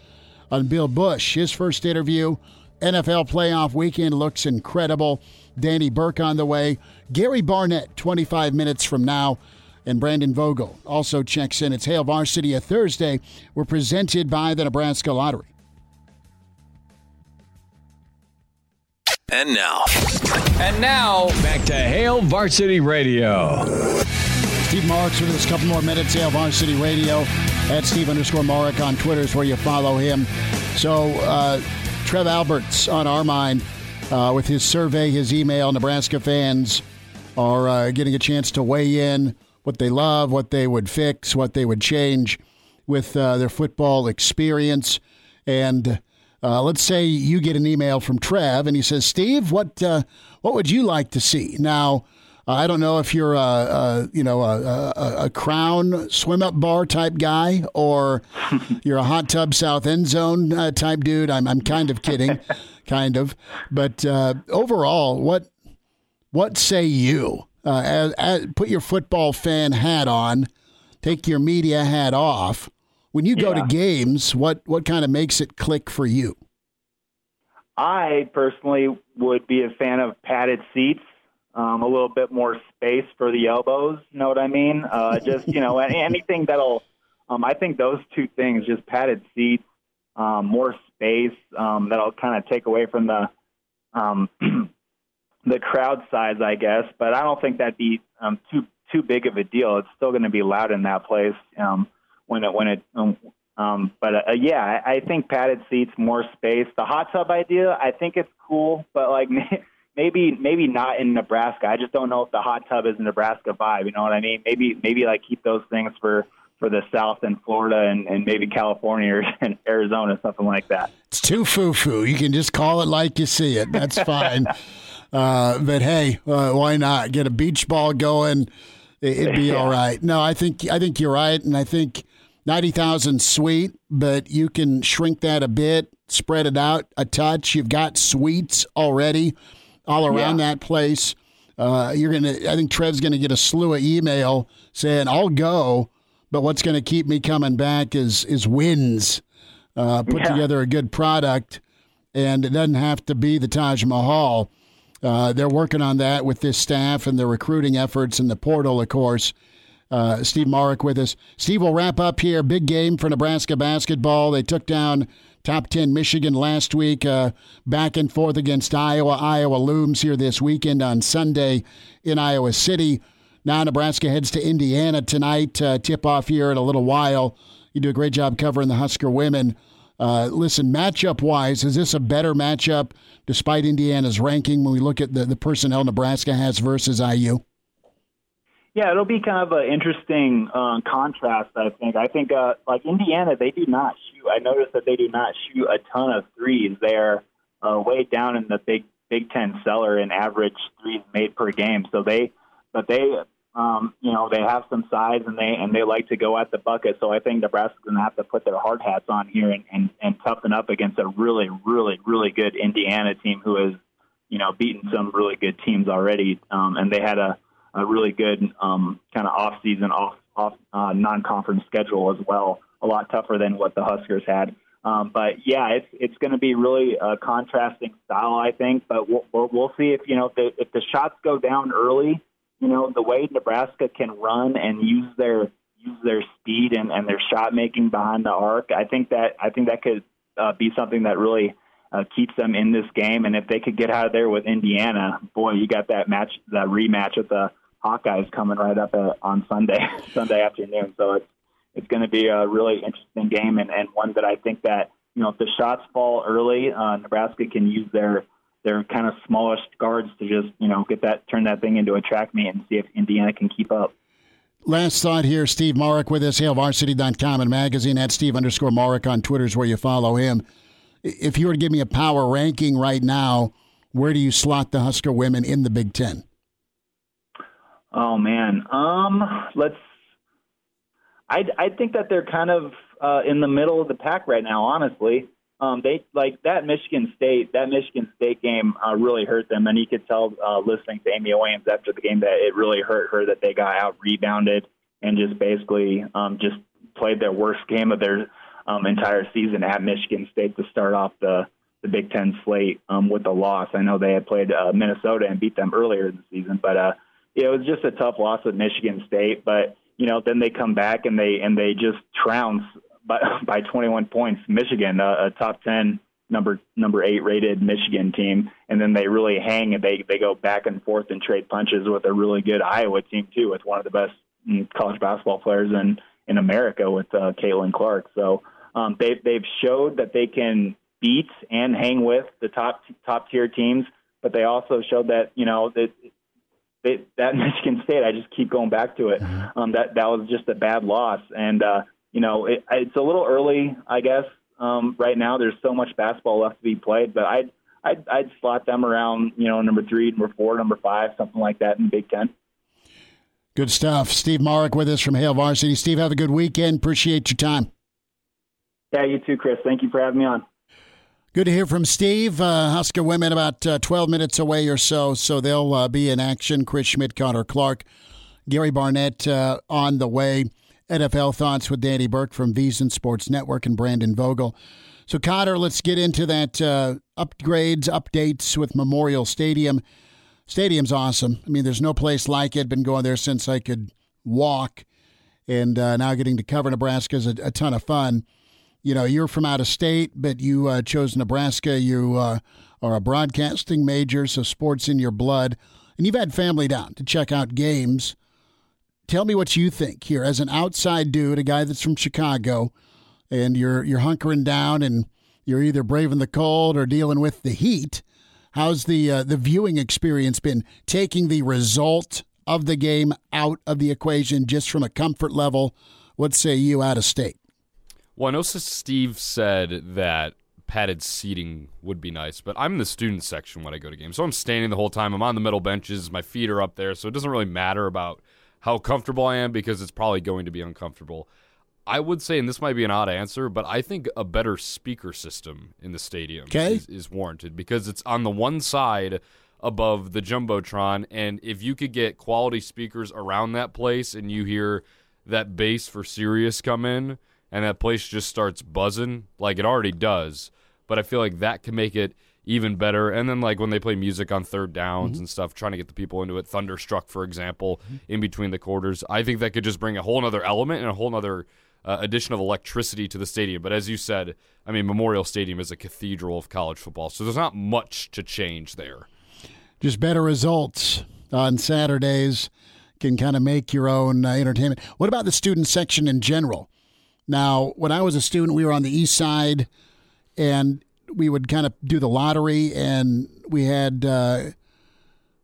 on Bill Bush, His first interview, NFL playoff weekend looks incredible. Danny Burke on the way. Gary Barnett, 25 minutes from now. And Brandon Vogel also checks in. It's Hail Varsity a Thursday. We're presented by the Nebraska Lottery. And now. And now, back to Hail Varsity Radio. Steve Marik with us a couple more minutes. Hail Varsity Radio at Steve underscore Mark on Twitter is where you follow him. So, uh, Trev Alberts on our mind uh, with his survey, his email. Nebraska fans are uh, getting a chance to weigh in what they love, what they would fix, what they would change with uh, their football experience. And uh, let's say you get an email from Trev, and he says, "Steve, what uh, what would you like to see?" Now, I don't know if you're a, a you know a, a, a, crown swim up bar type guy or you're a hot tub south end zone uh, type dude. I'm I'm kind of kidding, kind of. But uh, overall, what what say you? Uh, as, as, put your football fan hat on, take your media hat off. When you go yeah. to games, what what kind of makes it click for you? I personally would be a fan of padded seats um, a little bit more space for the elbows. You know what I mean? Uh, just you know anything that'll. Um, I think those two things, just padded seats, um, more space, um, that'll kind of take away from the um, the crowd size, I guess. But I don't think that'd be um, too too big of a deal. It's still going to be loud in that place um, when it when it. Um, um, but uh, yeah, I, I think padded seats, more space. The hot tub idea, I think it's cool, but like maybe maybe not in Nebraska. I just don't know if the hot tub is a Nebraska vibe. You know what I mean? Maybe maybe like keep those things for for the South and Florida and, and maybe California or and Arizona, something like that. It's too foo foo. You can just call it like you see it. That's fine. uh, but hey, uh, why not get a beach ball going? It'd be yeah. all right. No, I think I think you're right, and I think ninety thousand sweet, but you can shrink that a bit, spread it out a touch. You've got suites already all around yeah. that place. Uh, you're gonna. I think Trev's gonna get a slew of email saying I'll go, but what's gonna keep me coming back is is wins. Uh, put yeah. together a good product, and it doesn't have to be the Taj Mahal. Uh, they're working on that with this staff and the recruiting efforts and the portal, of course. Uh, Steve Marik with us. Steve will wrap up here. Big game for Nebraska basketball. They took down Top 10 Michigan last week, uh, back and forth against Iowa. Iowa looms here this weekend on Sunday in Iowa City. Now Nebraska heads to Indiana tonight. Uh, tip off here in a little while. You do a great job covering the Husker women. Uh, listen, matchup wise, is this a better matchup despite Indiana's ranking when we look at the, the personnel Nebraska has versus IU? Yeah, it'll be kind of an interesting uh, contrast. I think. I think uh, like Indiana, they do not. I noticed that they do not shoot a ton of threes. They're uh, way down in the Big Big Ten cellar in average threes made per game. So they, but they, um, you know, they have some size and they and they like to go at the bucket. So I think Nebraska's going to have to put their hard hats on here and, and and toughen up against a really, really, really good Indiana team who has, you know, beaten some really good teams already. Um, and they had a a really good um, kind of off season, off off uh, non conference schedule as well. A lot tougher than what the Huskers had. Um, but yeah, it's it's going to be really a contrasting style, I think. But we'll, we'll, we'll see if you know if the, if the shots go down early. You know the way Nebraska can run and use their use their speed and, and their shot making behind the arc. I think that I think that could uh, be something that really uh, keeps them in this game. And if they could get out of there with Indiana, boy, you got that match, that rematch with the Hawkeyes coming right up uh, on Sunday, Sunday afternoon. So it's it's going to be a really interesting game and, and one that I think that you know if the shots fall early, uh, Nebraska can use their their kind of smallest guards to just you know get that turn that thing into a track meet and see if Indiana can keep up. Last thought here, Steve Marik with us, HailVarsity.com and magazine at Steve underscore Marik on Twitter is where you follow him. If you were to give me a power ranking right now, where do you slot the Husker women in the Big Ten? Oh man, um, let's. I I think that they're kind of uh, in the middle of the pack right now. Honestly, um, they like that Michigan State. That Michigan State game uh, really hurt them, and you could tell uh, listening to Amy Williams after the game that it really hurt her that they got out rebounded and just basically um, just played their worst game of their um, entire season at Michigan State to start off the the Big Ten slate um, with a loss. I know they had played uh, Minnesota and beat them earlier in the season, but uh, it was just a tough loss at Michigan State, but you know, then they come back and they and they just trounce by by 21 points Michigan, a, a top 10 number number eight rated Michigan team, and then they really hang and they they go back and forth and trade punches with a really good Iowa team too, with one of the best mm, college basketball players in in America with uh, Caitlin Clark. So um, they they've showed that they can beat and hang with the top top tier teams, but they also showed that you know that. They, that Michigan State, I just keep going back to it. Mm-hmm. Um, that that was just a bad loss, and uh, you know it, it's a little early, I guess, um, right now. There's so much basketball left to be played, but I'd, I'd I'd slot them around, you know, number three, number four, number five, something like that in Big Ten. Good stuff. Steve Marik with us from Hail Varsity. Steve, have a good weekend. Appreciate your time. Yeah, you too, Chris. Thank you for having me on. Good to hear from Steve. Uh, Husker women about uh, 12 minutes away or so, so they'll uh, be in action. Chris Schmidt, Connor Clark, Gary Barnett uh, on the way. NFL thoughts with Danny Burke from VSiN Sports Network and Brandon Vogel. So, Connor, let's get into that uh, upgrades, updates with Memorial Stadium. Stadium's awesome. I mean, there's no place like it. Been going there since I could walk, and uh, now getting to cover Nebraska is a, a ton of fun you know, you're from out of state, but you uh, chose Nebraska. You uh, are a broadcasting major, so sports in your blood, and you've had family down to check out games. Tell me what you think here, as an outside dude, a guy that's from Chicago, and you're you're hunkering down, and you're either braving the cold or dealing with the heat. How's the uh, the viewing experience been? Taking the result of the game out of the equation, just from a comfort level. What say you out of state? Well, I know Steve said that padded seating would be nice, but I'm in the student section when I go to games. So I'm standing the whole time. I'm on the middle benches. My feet are up there. So it doesn't really matter about how comfortable I am because it's probably going to be uncomfortable. I would say, and this might be an odd answer, but I think a better speaker system in the stadium okay. is, is warranted because it's on the one side above the Jumbotron. And if you could get quality speakers around that place and you hear that bass for Sirius come in, and that place just starts buzzing like it already does. But I feel like that can make it even better. And then like when they play music on third downs mm-hmm. and stuff, trying to get the people into it. Thunderstruck, for example, mm-hmm. in between the quarters. I think that could just bring a whole other element and a whole other uh, addition of electricity to the stadium. But as you said, I mean, Memorial Stadium is a cathedral of college football, so there's not much to change there. Just better results on Saturdays can kind of make your own uh, entertainment. What about the student section in general? Now, when I was a student, we were on the east side, and we would kind of do the lottery, and we had uh,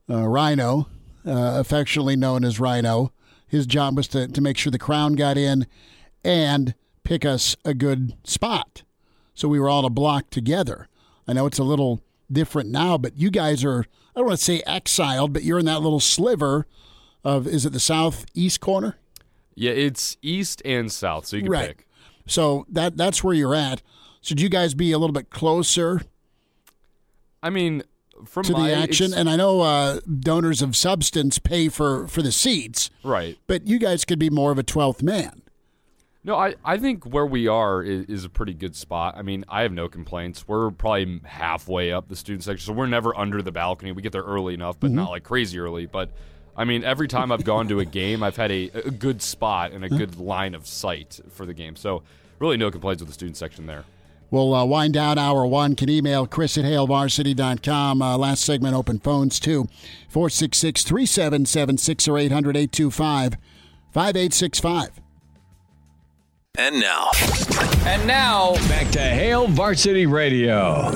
uh, Rhino, uh, affectionately known as Rhino. His job was to, to make sure the crown got in and pick us a good spot. So we were all a block together. I know it's a little different now, but you guys are, I don't want to say exiled, but you're in that little sliver of, is it the southeast corner? Yeah, it's east and south, so you can right. pick. So that that's where you're at. Should you guys be a little bit closer? I mean, from to the action, and I know uh, donors of substance pay for for the seats, right? But you guys could be more of a twelfth man. No, I, I think where we are is, is, a pretty good spot. I mean, I have no complaints. We're probably halfway up the student section, so we're never under the balcony. We get there early enough, but mm-hmm. not like crazy early. But I mean, every time I've gone to a game, I've had a, a good spot and a good line of sight for the game. So, really, no complaints with the student section there. We'll uh, wind down hour one. Can email Chris at HailVarsity.com. Uh, last segment, open phones too. 466 3776 or 800 825 5865. And now. And now, back to Hail Varsity Radio.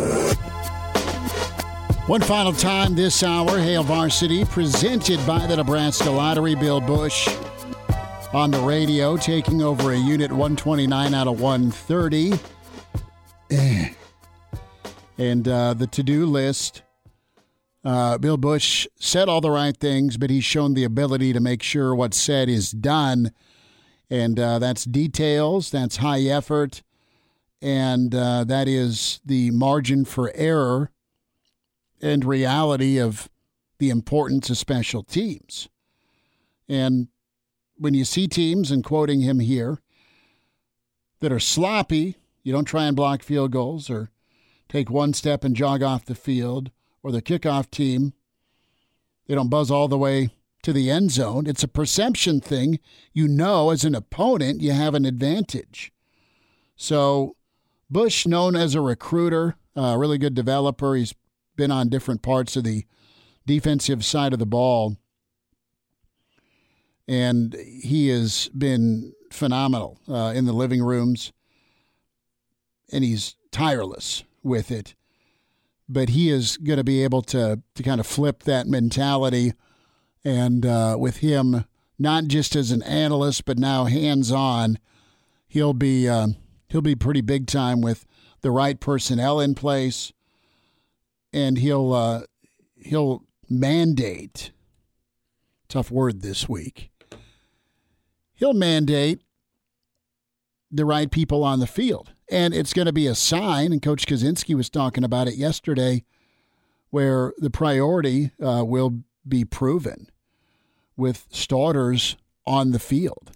One final time this hour, Hail Varsity, presented by the Nebraska Lottery. Bill Busch on the radio, taking over a unit 129 out of 130. Eh. And uh, the to do list uh, Bill Busch said all the right things, but he's shown the ability to make sure what's said is done. And uh, that's details, that's high effort, and uh, that is the margin for error and reality of the importance of special teams. And when you see teams, and quoting him here, that are sloppy, you don't try and block field goals or take one step and jog off the field, or the kickoff team, they don't buzz all the way to the end zone. It's a perception thing. You know, as an opponent, you have an advantage. So, Busch, known as a recruiter, a really good developer. He's been on different parts of the defensive side of the ball. And he has been phenomenal uh, in the living rooms, and he's tireless with it. But he is going to be able to to kind of flip that mentality, and uh, with him not just as an analyst, but now hands on, he'll be uh, he'll be pretty big time with the right personnel in place, and he'll uh, he'll mandate. Tough word this week. He'll mandate the right people on the field. And it's going to be a sign, and Coach Kazynski was talking about it yesterday, where the priority uh, will be proven with starters on the field,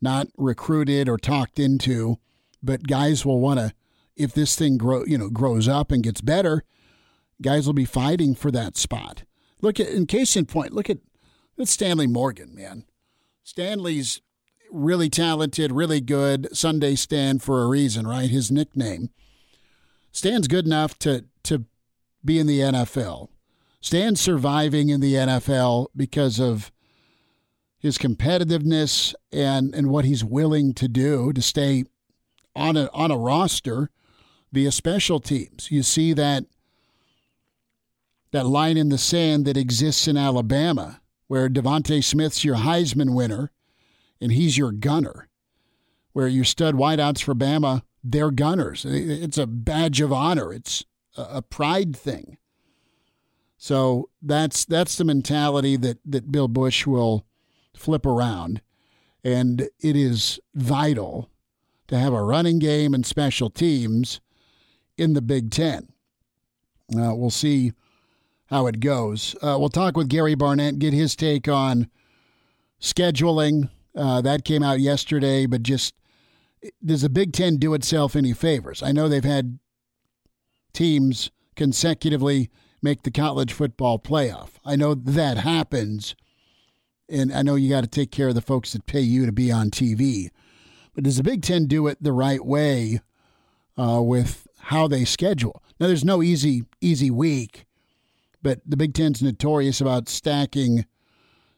not recruited or talked into, but guys will want to, if this thing grow, you know, grows up and gets better, guys will be fighting for that spot. Look at, in case in point, look at, at Stanley Morgan, man. Stanley's really talented, really good. Sunday Stan for a reason, right? His nickname. Stan's good enough to to be in the NFL. Stan's surviving in the NFL because of his competitiveness and and what he's willing to do to stay on a on a roster via special teams. You see that that line in the sand that exists in Alabama, where DeVonta Smith's your Heisman winner and he's your gunner. Where your stud wideouts for Bama, they're gunners. It's a badge of honor. It's a pride thing. So that's that's the mentality that that Bill Busch will flip around, and it is vital to have a running game and special teams in the Big Ten. Uh, we'll see how it goes. Uh, we'll talk with Gary Barnett, get his take on scheduling, uh, that came out yesterday, but just does the Big Ten do itself any favors? I know they've had teams consecutively make the college football playoff. I know that happens, and I know you got to take care of the folks that pay you to be on TV. But does the Big Ten do it the right way uh, with how they schedule? Now, there's no easy easy week, but the Big Ten's notorious about stacking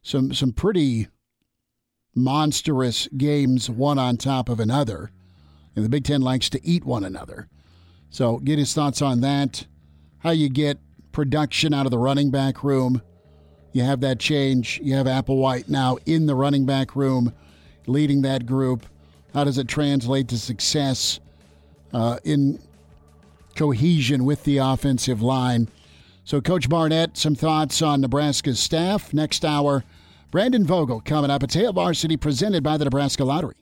some some pretty monstrous games one on top of another. And the Big Ten likes to eat one another. So get his thoughts on that. How you get production out of the running back room. You have that change. You have Applewhite now in the running back room, leading that group. How does it translate to success uh, in cohesion with the offensive line? So, Coach Barnett, some thoughts on Nebraska's staff. Next hour, Brandon Vogel coming up. It's Hail Varsity presented by the Nebraska Lottery.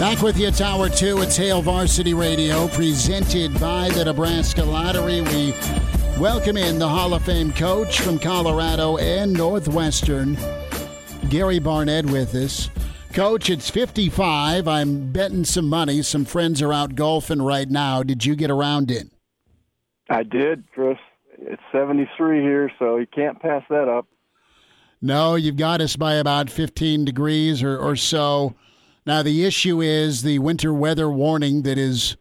Back with you, it's hour two. It's Hail Varsity Radio, presented by the Nebraska Lottery. We welcome in the Hall of Fame coach from Colorado and Northwestern, Gary Barnett, with us. Coach, it's 55. I'm betting some money. Some friends are out golfing right now. Did you get around in? I did, Chris. It's 73 here, so you can't pass that up. No, you've got us by about 15 degrees or, or so. Now, the issue is the winter weather warning that is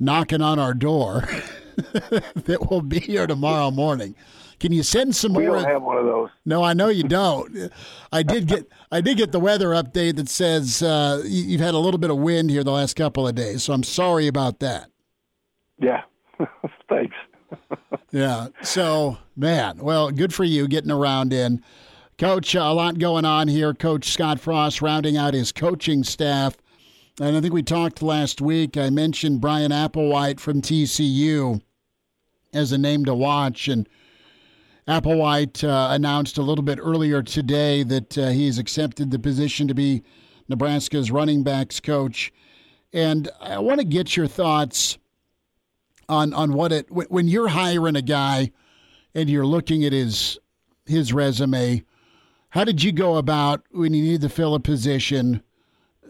knocking on our door that will be here tomorrow morning. Can you send some we more? We don't have one of those. No, I know you don't. I did get I did get the weather update that says uh, you've had a little bit of wind here the last couple of days, so I'm sorry about that. Yeah, thanks. yeah. So, man, well, good for you getting around in. Coach, a lot going on here. Coach Scott Frost rounding out his coaching staff. And I think we talked last week. I mentioned Bryan Applewhite from TCU as a name to watch. And Applewhite uh, announced a little bit earlier today that uh, he's accepted the position to be Nebraska's running backs coach. And I want to get your thoughts on, on what it, when you're hiring a guy and you're looking at his his resume, how did you go about when you need to fill a position?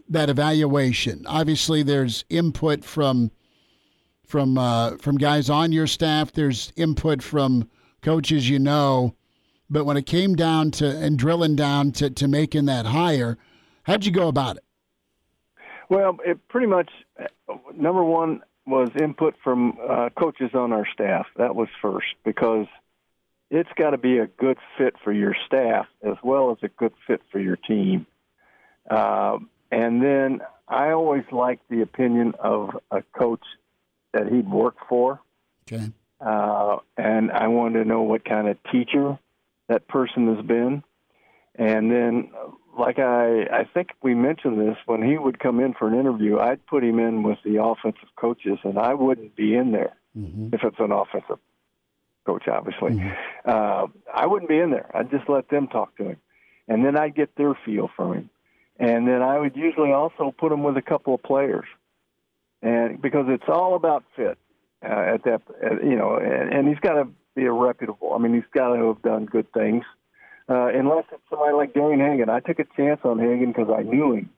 That evaluation. Obviously, there's input from from uh, from guys on your staff. There's input from coaches you know. But when it came down to and drilling down to, to making that hire, how'd you go about it? Well, it pretty much number one was input from uh, coaches on our staff. That was first because it's got to be a good fit for your staff as well as a good fit for your team. Uh, and then I always like the opinion of a coach that he'd worked for. Okay. Uh, and I wanted to know what kind of teacher that person has been. And then, like I, I think we mentioned this when he would come in for an interview, I'd put him in with the offensive coaches, and I wouldn't be in there mm-hmm. if it's an offensive coach, obviously. Mm-hmm. Uh, I wouldn't be in there. I'd just let them talk to him, and then I'd get their feel from him, and then I would usually also put him with a couple of players, and because it's all about fit uh, at that, uh, you know, and, and he's got to be a reputable. I mean, he's got to have done good things. Uh, unless it's somebody like Darian Hagan, I took a chance on Hagan because I knew him,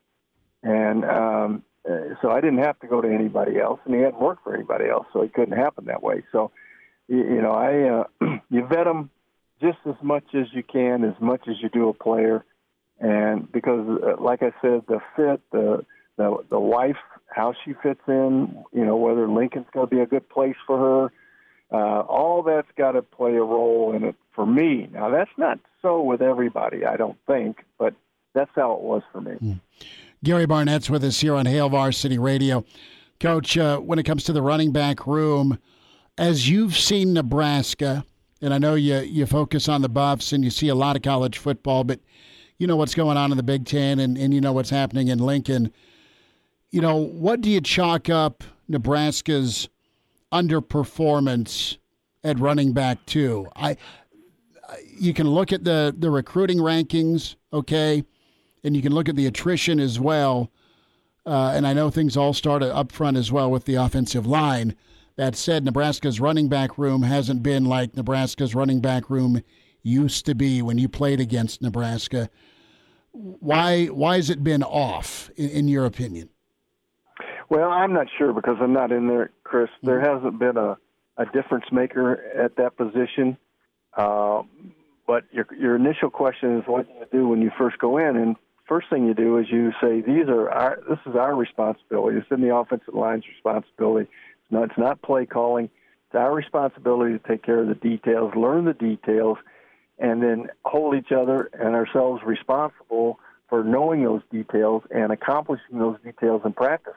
and um, uh, so I didn't have to go to anybody else, and he hadn't worked for anybody else, so it couldn't happen that way. So, you, you know, I uh, you vet them just as much as you can, as much as you do a player, and because, uh, like I said, the fit, the the the wife, how she fits in, you know, whether Lincoln's going to be a good place for her uh, all that's got to play a role in it for me. Now, that's not so with everybody, I don't think, but that's how it was for me. Mm. Gary Barnett's with us here on Hail Varsity Radio. Coach, uh, when it comes to the running back room, as you've seen Nebraska, and I know you, you focus on the Buffs and you see a lot of college football, but you know what's going on in the Big Ten and, and you know what's happening in Lincoln. You know, what do you chalk up Nebraska's underperformance at running back too. I you can look at the the recruiting rankings, okay, and you can look at the attrition as well. Uh, and I know things all started up front as well with the offensive line. That said, Nebraska's running back room hasn't been like Nebraska's running back room used to be when you played against Nebraska. Why why has it been off in, in your opinion? Well, I'm not sure because I'm not in there, Chris. There mm-hmm. hasn't been a, a difference maker at that position. Uh, but your your initial question is what do you do when you first go in? And first thing you do is you say these are our this is our responsibility. It's in the offensive line's responsibility. It's not it's not play calling. It's our responsibility to take care of the details, learn the details, and then hold each other and ourselves responsible for knowing those details and accomplishing those details in practice.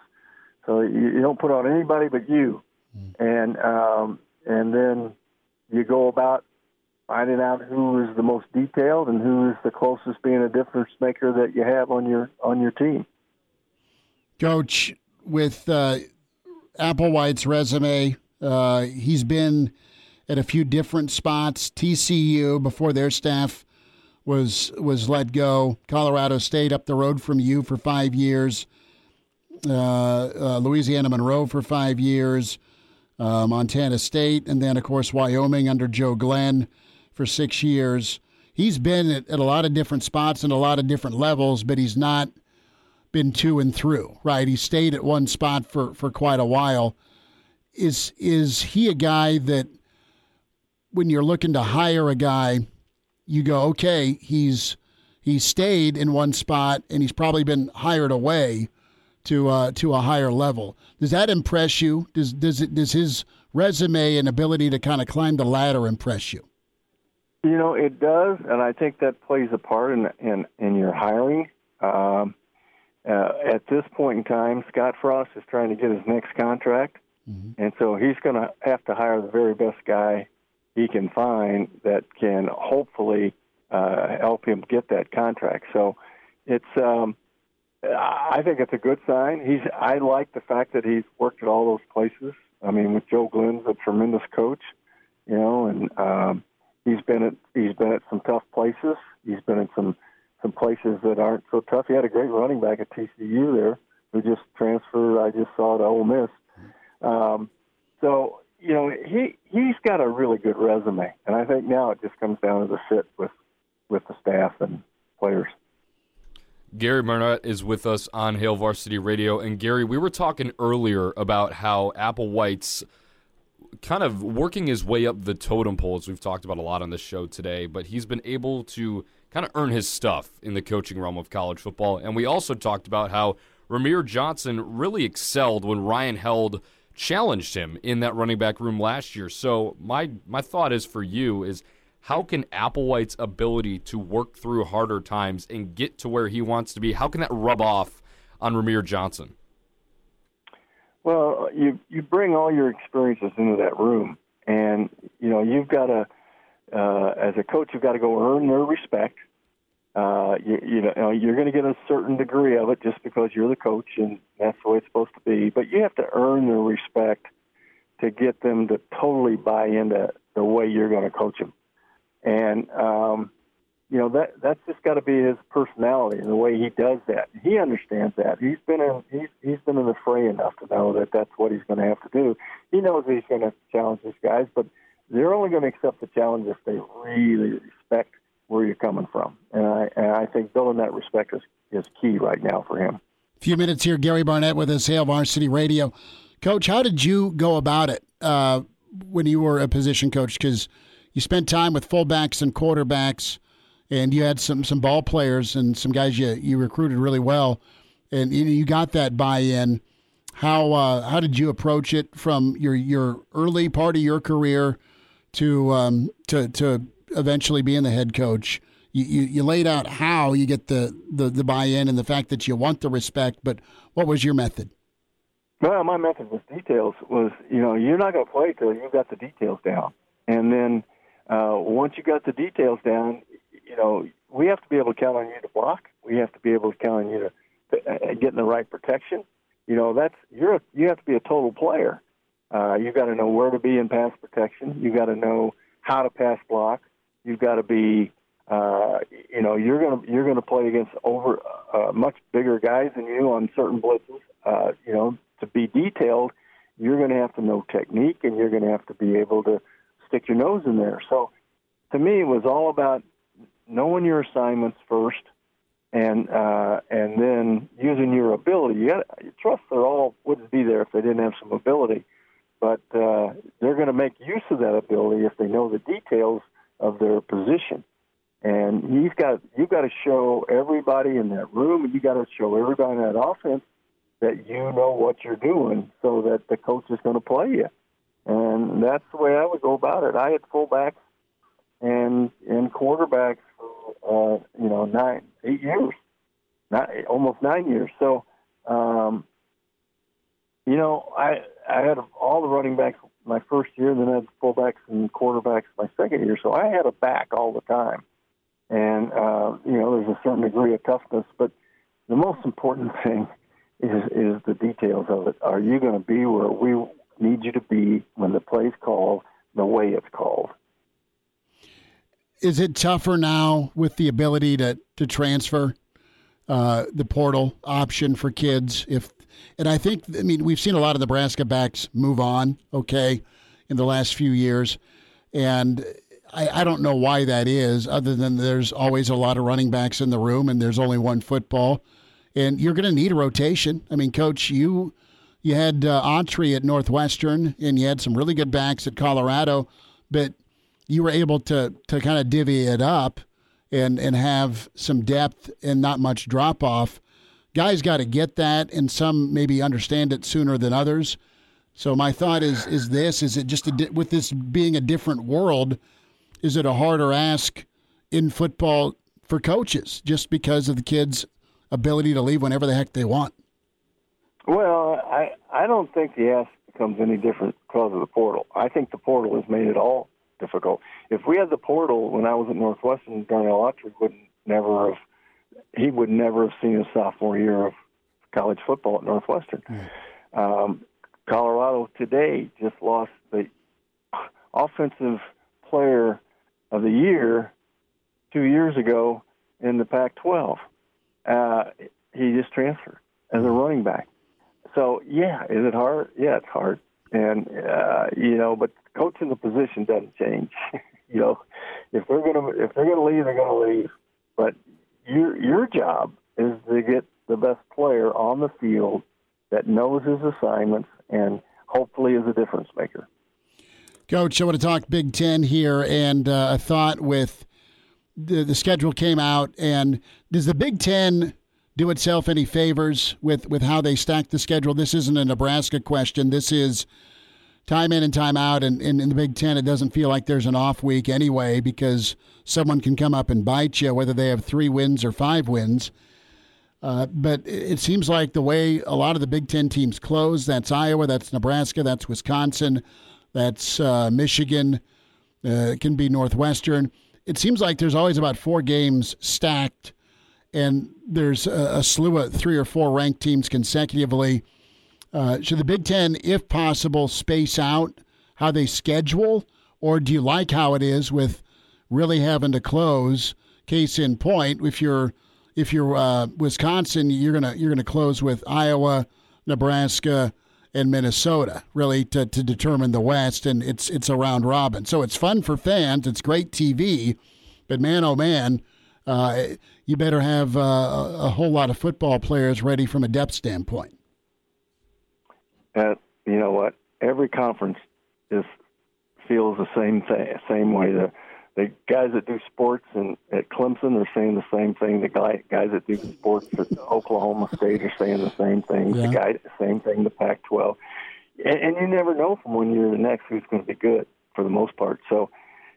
So you, you don't put on anybody but you, mm. and um, and then you go about finding out who is the most detailed and who is the closest being a difference maker that you have on your on your team. Coach, with uh, Applewhite's resume, uh, he's been at a few different spots. TCU before their staff was was let go. Colorado State up the road from you for five years uh, uh, Louisiana Monroe for five years, uh, Montana State, and then, of course, Wyoming under Joe Glenn for six years. He's been at, at a lot of different spots and a lot of different levels, but he's not been to and through, right? He stayed at one spot for, for quite a while. Is is he a guy that when you're looking to hire a guy, you go, okay, he's he's stayed in one spot and he's probably been hired away to uh, to a higher level. Does that impress you? Does does it does his resume and ability to kind of climb the ladder impress you? You know, it does, and I think that plays a part in in, in your hiring. Um, uh, at this point in time, Scott Frost is trying to get his next contract, mm-hmm. and so he's going to have to hire the very best guy he can find that can hopefully uh, help him get that contract. So it's um, I think it's a good sign. He's. I like the fact that he's worked at all those places. I mean, with Joe Glenn's a tremendous coach, you know, and um, he's been at he's been at some tough places. He's been in some some places that aren't so tough. He had a great running back at TCU there who just transferred. I just saw to Ole Miss. Um, so you know, he he's got a really good resume, and I think now it just comes down to the fit with with the staff and players. Gary Barnett is with us on Hail Varsity Radio. And Gary, we were talking earlier about how Applewhite's kind of working his way up the totem pole, as we've talked about a lot on this show today, but he's been able to kind of earn his stuff in the coaching realm of college football. And we also talked about how Rahmir Johnson really excelled when Ryan Held challenged him in that running back room last year. So my my thought is for you is how can Applewhite's ability to work through harder times and get to where he wants to be, how can that rub off on Rahmir Johnson? Well, you you bring all your experiences into that room, and you know you've got to, uh, as a coach, you've got to go earn their respect. Uh, you, you know you're going to get a certain degree of it just because you're the coach, and that's the way it's supposed to be. But you have to earn their respect to get them to totally buy into the way you're going to coach them and um, you know that that's just got to be his personality and the way he does that. He understands that. He's been in he's he's been in the fray enough to know that that's what he's going to have to do. He knows he's going to challenge these guys, but they're only going to accept the challenge if they really respect where you're coming from. And I and I think building that respect is is key right now for him. A few minutes here, Gary Barnett with us, Hail Varsity Radio. Coach, how did you go about it uh, when you were a position coach? Because you spent time with fullbacks and quarterbacks, and you had some some ball players and some guys you you recruited really well, and you got that buy-in. How uh, how did you approach it from your your early part of your career to um, to to eventually being the head coach? You, you, you laid out how you get the, the, the buy-in and the fact that you want the respect, but what was your method? Well, my method was details. Was you know you're not going to play till you got the details down, and then uh, once you got the details down, you know, we have to be able to count on you to block. We have to be able to count on you to, to uh, get in the right protection. You know, that's you're a, you have to be a total player. Uh, you got to know where to be in pass protection. You've got to know how to pass block. You've got to be, uh, you know, you're gonna you're gonna play against over uh, much bigger guys than you on certain blitzes. Uh, you know, to be detailed, you're to have to know technique, and you're to have to be able to stick your nose in there. So to me, it was all about knowing your assignments first, and uh, and then using your ability. You got trust They're all wouldn't be there if they didn't have some ability, but uh, they're going to make use of that ability if they know the details of their position. And you've got you've got to show everybody in that room, and you got to show everybody in that offense that you know what you're doing, so that the coach is going to play you and that's the way I would go about it. I had fullbacks and and quarterbacks uh, you know nine, eight years, not almost nine years. So, um, you know, I I had all the running backs my first year, then I had fullbacks and quarterbacks my second year. So I had a back all the time, and uh, you know, there's a certain degree of toughness, but the most important thing is is the details of it. Are you going to be where we need you to be when the play's called the way it's called. Is it tougher now with the ability to to transfer uh, the portal option for kids? If and I think I mean we've seen a lot of Nebraska backs move on. Okay, in the last few years, and I, I don't know why that is, other than there's always a lot of running backs in the room and there's only one football, and you're going to need a rotation. I mean, coach, you you had uh, Autry at Northwestern, and you had some really good backs at Colorado, but you were able to to kind of divvy it up and and have some depth and not much drop off. Guys got to get that, and some maybe understand it sooner than others. So my thought is is this: is it just a, with this being a different world? Is it a harder ask in football for coaches just because of the kids' ability to leave whenever the heck they want? Well, I I don't think the ask becomes any different because of the portal. I think the portal has made it all difficult. If we had the portal when I was at Northwestern, Darnell Autry would never have he would never have seen a sophomore year of college football at Northwestern. Mm. Um, Colorado today just lost the offensive player of the year two years ago in the Pac-12. Uh, he just transferred as a running back. So yeah, is it hard? Yeah, it's hard. And uh, you know, but coaching the position doesn't change. you know, if they're gonna if they're gonna leave, they're gonna leave. But your your job is to get the best player on the field that knows his assignments and hopefully is a difference maker. Coach, I want to talk Big Ten here, and uh, I thought with the, the schedule came out, and does the Big Ten do itself any favors with, with how they stack the schedule? This isn't a Nebraska question. This is time in and time out. And, and in the Big Ten, it doesn't feel like there's an off week anyway because someone can come up and bite you, whether they have three wins or five wins. Uh, but it seems like the way a lot of the Big Ten teams close that's Iowa, that's Nebraska, that's Wisconsin that's uh, Michigan. Uh, it can be Northwestern. It seems like there's always about four games stacked, and there's a, a slew of three or four ranked teams consecutively. Uh, should the Big Ten, if possible, space out how they schedule, or do you like how it is with really having to close? Case in point, if you're if you're uh, Wisconsin, you're gonna you're gonna close with Iowa, Nebraska, and Minnesota, really, to, to determine the West, and it's it's a round robin. So it's fun for fans. It's great TV, but man, oh man, uh, you better have uh, a whole lot of football players ready from a depth standpoint. Uh, you know what? Every conference is feels the same thing, same way. The the guys that do sports and at Clemson are saying the same thing. The guy, guys that do sports at Oklahoma State are saying the same thing. Yeah. The guy, same thing. The Pac-12, and, and you never know from one year to the next who's going to be good for the most part. So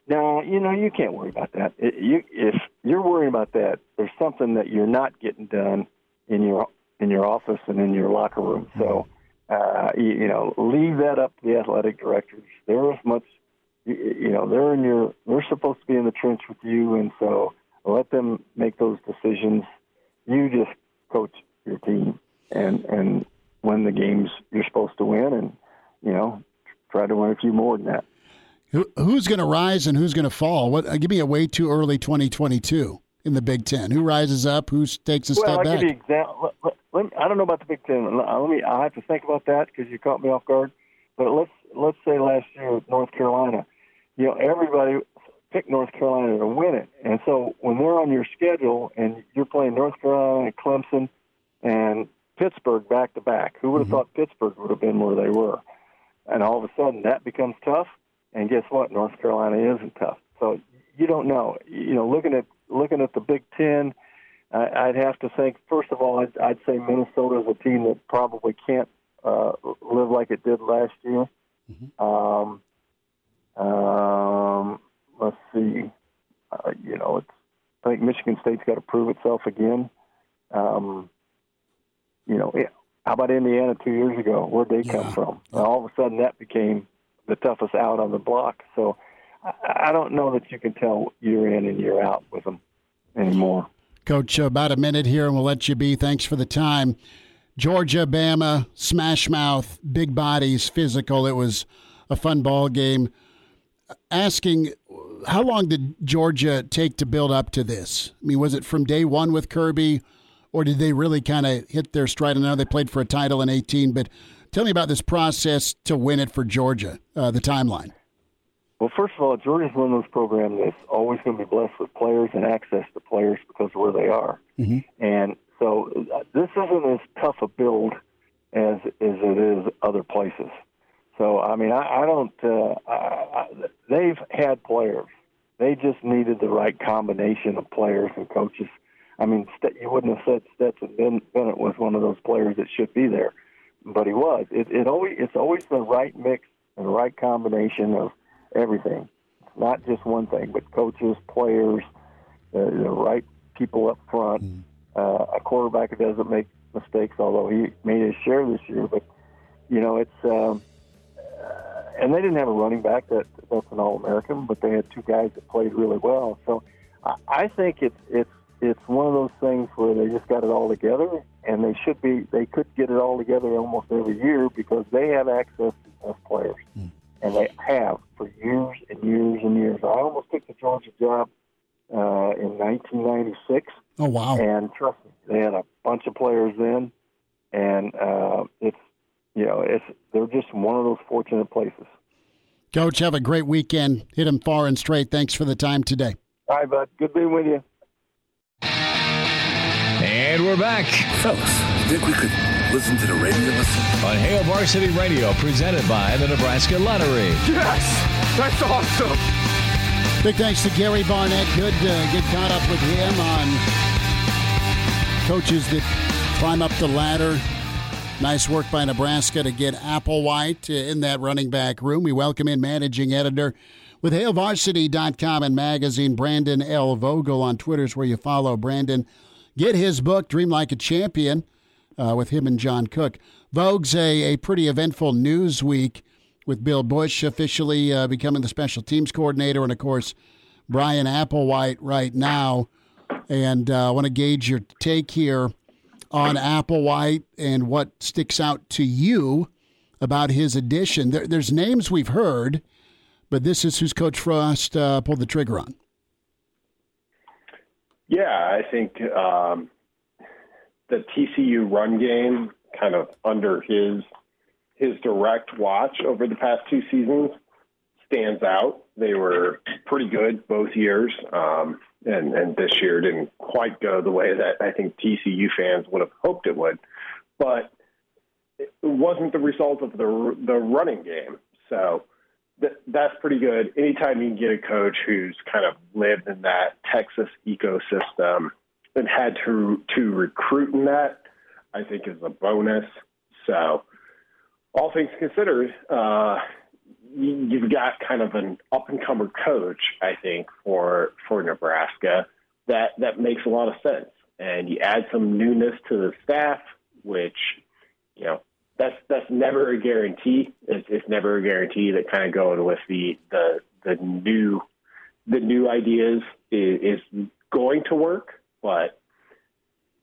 now you know you can't worry about that. It, you, if you're worrying about that, there's something that you're not getting done in your in your office and in your locker room. So uh, you, you know, leave that up to the athletic directors. They're as much you know they're in your they're supposed to be in the trench with you, and so let them make those decisions. You just coach your team and and win the games you're supposed to win, and you know try to win a few more than that. Who, who's going to rise and who's going to fall? What? Uh, give me a way too early 2022 in the Big Ten. Who rises up? Who takes a well, step I'll back? Give you example. Let, let, I don't know about the Big Ten. Let me. I have to think about that because you caught me off guard. But let's let's say last year North Carolina you know, everybody picked North Carolina to win it. And so when they're on your schedule and you're playing North Carolina, and Clemson, and Pittsburgh back to back, who would have mm-hmm. thought Pittsburgh would have been where they were? And all of a sudden that becomes tough. And guess what? North Carolina isn't tough. So you don't know. You know, looking at looking at the Big Ten, I'd have to think. First of all, I'd, I'd say Minnesota is a team that probably can't uh, live like it did last year. Mm-hmm. Um, um, let's see. Uh, you know, it's. I think Michigan State's got to prove itself again. Um, you know, how about Indiana two years ago? Where'd they yeah. come from? And all of a sudden, that became the toughest out on the block. So I, I don't know that you can tell year in and year out with them anymore. Coach, about a minute here, and we'll let you be. Thanks for the time. Georgia, Bama, smash mouth, big bodies, physical. It was a fun ball game asking how long did Georgia take to build up to this? I mean, was it from day one with Kirby, or did they really kind of hit their stride? I know they played for a title in 18, but tell me about this process to win it for Georgia, uh, the timeline. Well, first of all, Georgia's one of those programs that's always going to be blessed with players and access to players because of where they are. Mm-hmm. And so uh, this isn't as tough a build as, as it is other places. So I mean, I, I don't. Uh, I, I, they've had players. They just needed the right combination of players and coaches. I mean, you wouldn't have said Stetson Bennett was one of those players that should be there, but he was. It, it always it's always the right mix and the right combination of everything. It's not just one thing, but coaches, players, the, the right people up front. Mm. Uh, a quarterback who doesn't make mistakes, although he made his share this year. But you know, it's. Um, and they didn't have a running back that that's an All American, but they had two guys that played really well. So I, I think it's it's it's one of those things where they just got it all together, and they should be they could get it all together almost every year because they have access to best players, mm. and they have for years and years and years. I almost took the Georgia job uh, in 1996. Oh wow! And trust me, they had a bunch of players then, and uh, it's you know, it's they're just one of those fortunate places. Coach, have a great weekend. Hit them far and straight. Thanks for the time today. All right, bud. Good being with you. And we're back. Fellas, think we could listen to the radio listen? On Hail Varsity Radio, presented by the Nebraska Lottery. Yes! That's awesome! Big thanks to Gary Barnett. Good uh, get caught up with him on coaches that climb up the ladder. Nice work by Nebraska to get Applewhite in that running back room. We welcome in managing editor with HailVarsity.com and magazine, Brandon L. Vogel on Twitter's where you follow Brandon. Get his book, Dream Like a Champion, uh, with him and John Cook. Vogue's a, a pretty eventful news week with Bill Busch officially uh, becoming the special teams coordinator, and of course, Bryan Applewhite right now. And uh, I want to gauge your take here on Applewhite and what sticks out to you about his addition. There, there's names we've heard, but this is who's Coach Frost uh, pulled the trigger on. Yeah, I think um, the TCU run game, kind of under his his direct watch over the past two seasons, stands out. They were pretty good both years, um, and and this year didn't quite go the way that I think TCU fans would have hoped it would, but it wasn't the result of the the running game. So th- that's pretty good. Anytime you can get a coach who's kind of lived in that Texas ecosystem and had to to recruit in that, I think is a bonus. So, all things considered, uh, you've got kind of an up and comer coach, I think, for for Nebraska that that makes a lot of sense. And you add some newness to the staff, which you know that's that's never a guarantee. It's, it's never a guarantee that kind of going with the the the new the new ideas is, is going to work. But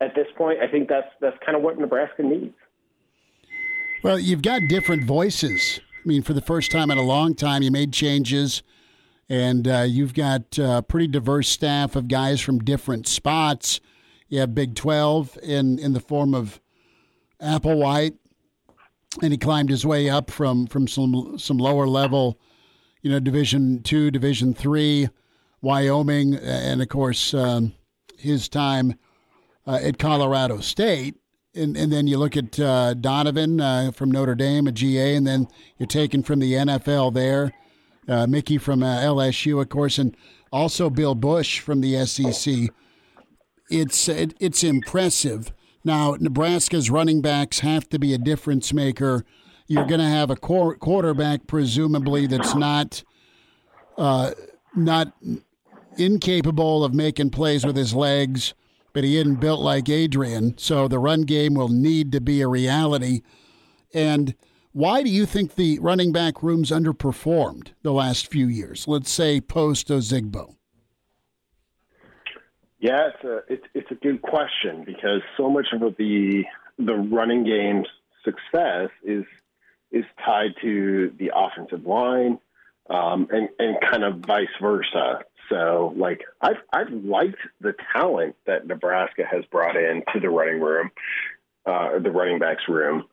at this point, I think that's that's kind of what Nebraska needs. Well, you've got different voices. I mean, for the first time in a long time, you made changes, and uh, you've got a uh, pretty diverse staff of guys from different spots. You have Big Twelve in in the form of Applewhite, and he climbed his way up from from some some lower level, you know, Division two, Division three, Wyoming, and of course um, his time uh, at Colorado State. And, and then you look at uh, Donovan uh, from Notre Dame, a GA, and then you're taken from the NFL there. Uh, Mickey from uh, LSU, of course, and also Bill Busch from the SEC. It's it, it's impressive. Now Nebraska's running backs have to be a difference maker. You're going to have a quarterback, presumably, that's not uh, not incapable of making plays with his legs but he isn't built like Adrian. So the run game will need to be a reality. And why do you think the running back room's underperformed the last few years? Let's say post Ozigbo. Yeah, it's a it's, it's a good question because so much of the the running game's success is is tied to the offensive line um, and and kind of vice versa. So, like, I've I've liked the talent that Nebraska has brought in to the running room, uh, the running backs room,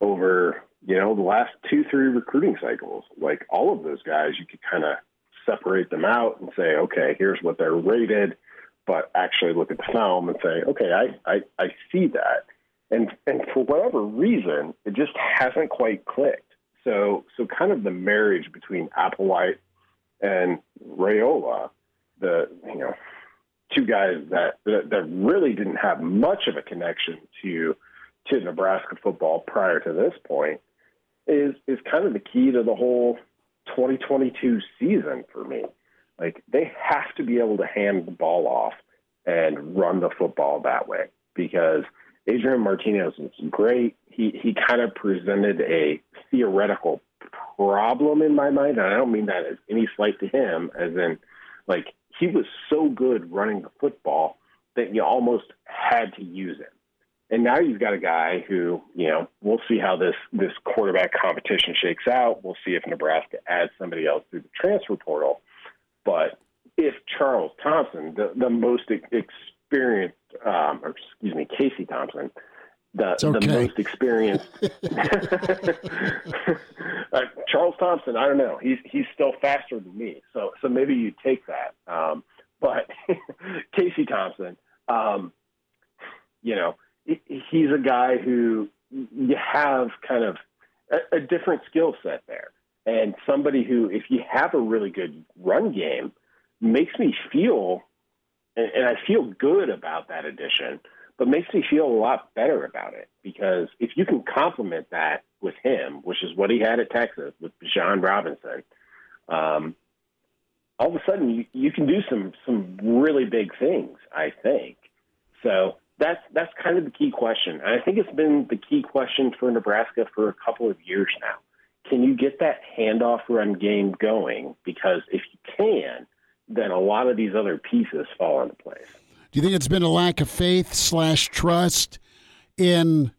over you know the last two three recruiting cycles. Like all of those guys, you could kind of separate them out and say, okay, here's what they're rated, but actually look at the film and say, okay, I I, I see that, and and for whatever reason, it just hasn't quite clicked. So so kind of the marriage between Applewhite and Raiola, the you know two guys that, that that really didn't have much of a connection to to Nebraska football prior to this point is is kind of the key to the whole 2022 season for me. Like they have to be able to hand the ball off and run the football that way because Adrian Martinez was great. He he kind of presented a theoretical problem in my mind, and I don't mean that as any slight to him, as in like he was so good running the football that you almost had to use him. And now you've got a guy who, you know, we'll see how this this quarterback competition shakes out. We'll see if Nebraska adds somebody else through the transfer portal. But if Charles Thompson, the, the most experienced, um, or excuse me, Casey Thompson, the, okay. the most experienced. uh, Charles Thompson, I don't know. He's he's still faster than me, so so maybe you take that. Um, but Casey Thompson, um, you know, he's a guy who you have kind of a, a different skill set there, and somebody who, if you have a really good run game, makes me feel, and, and I feel good about that addition but makes me feel a lot better about it because if you can complement that with him, which is what he had at Texas with John Robinson, um, all of a sudden you, you can do some some really big things. I think so. That's that's kind of the key question, and I think it's been the key question for Nebraska for a couple of years now. Can you get that handoff run game going? Because if you can, then a lot of these other pieces fall into place. Do you think it's been a lack of faith slash trust in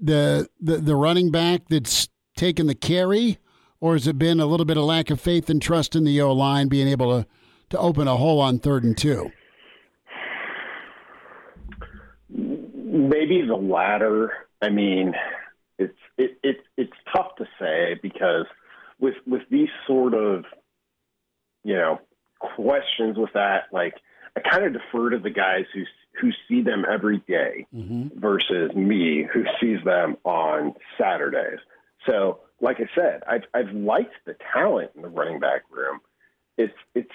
the, the the running back that's taken the carry, or has it been a little bit of lack of faith and trust in the O line being able to to open a hole on third and two? Maybe the latter. I mean, it's it, it it's tough to say because with with these sort of you know questions with that like I kind of defer to the guys who who see them every day mm-hmm. versus me who sees them on Saturdays. So, like I said, I've I've liked the talent in the running back room. It's it's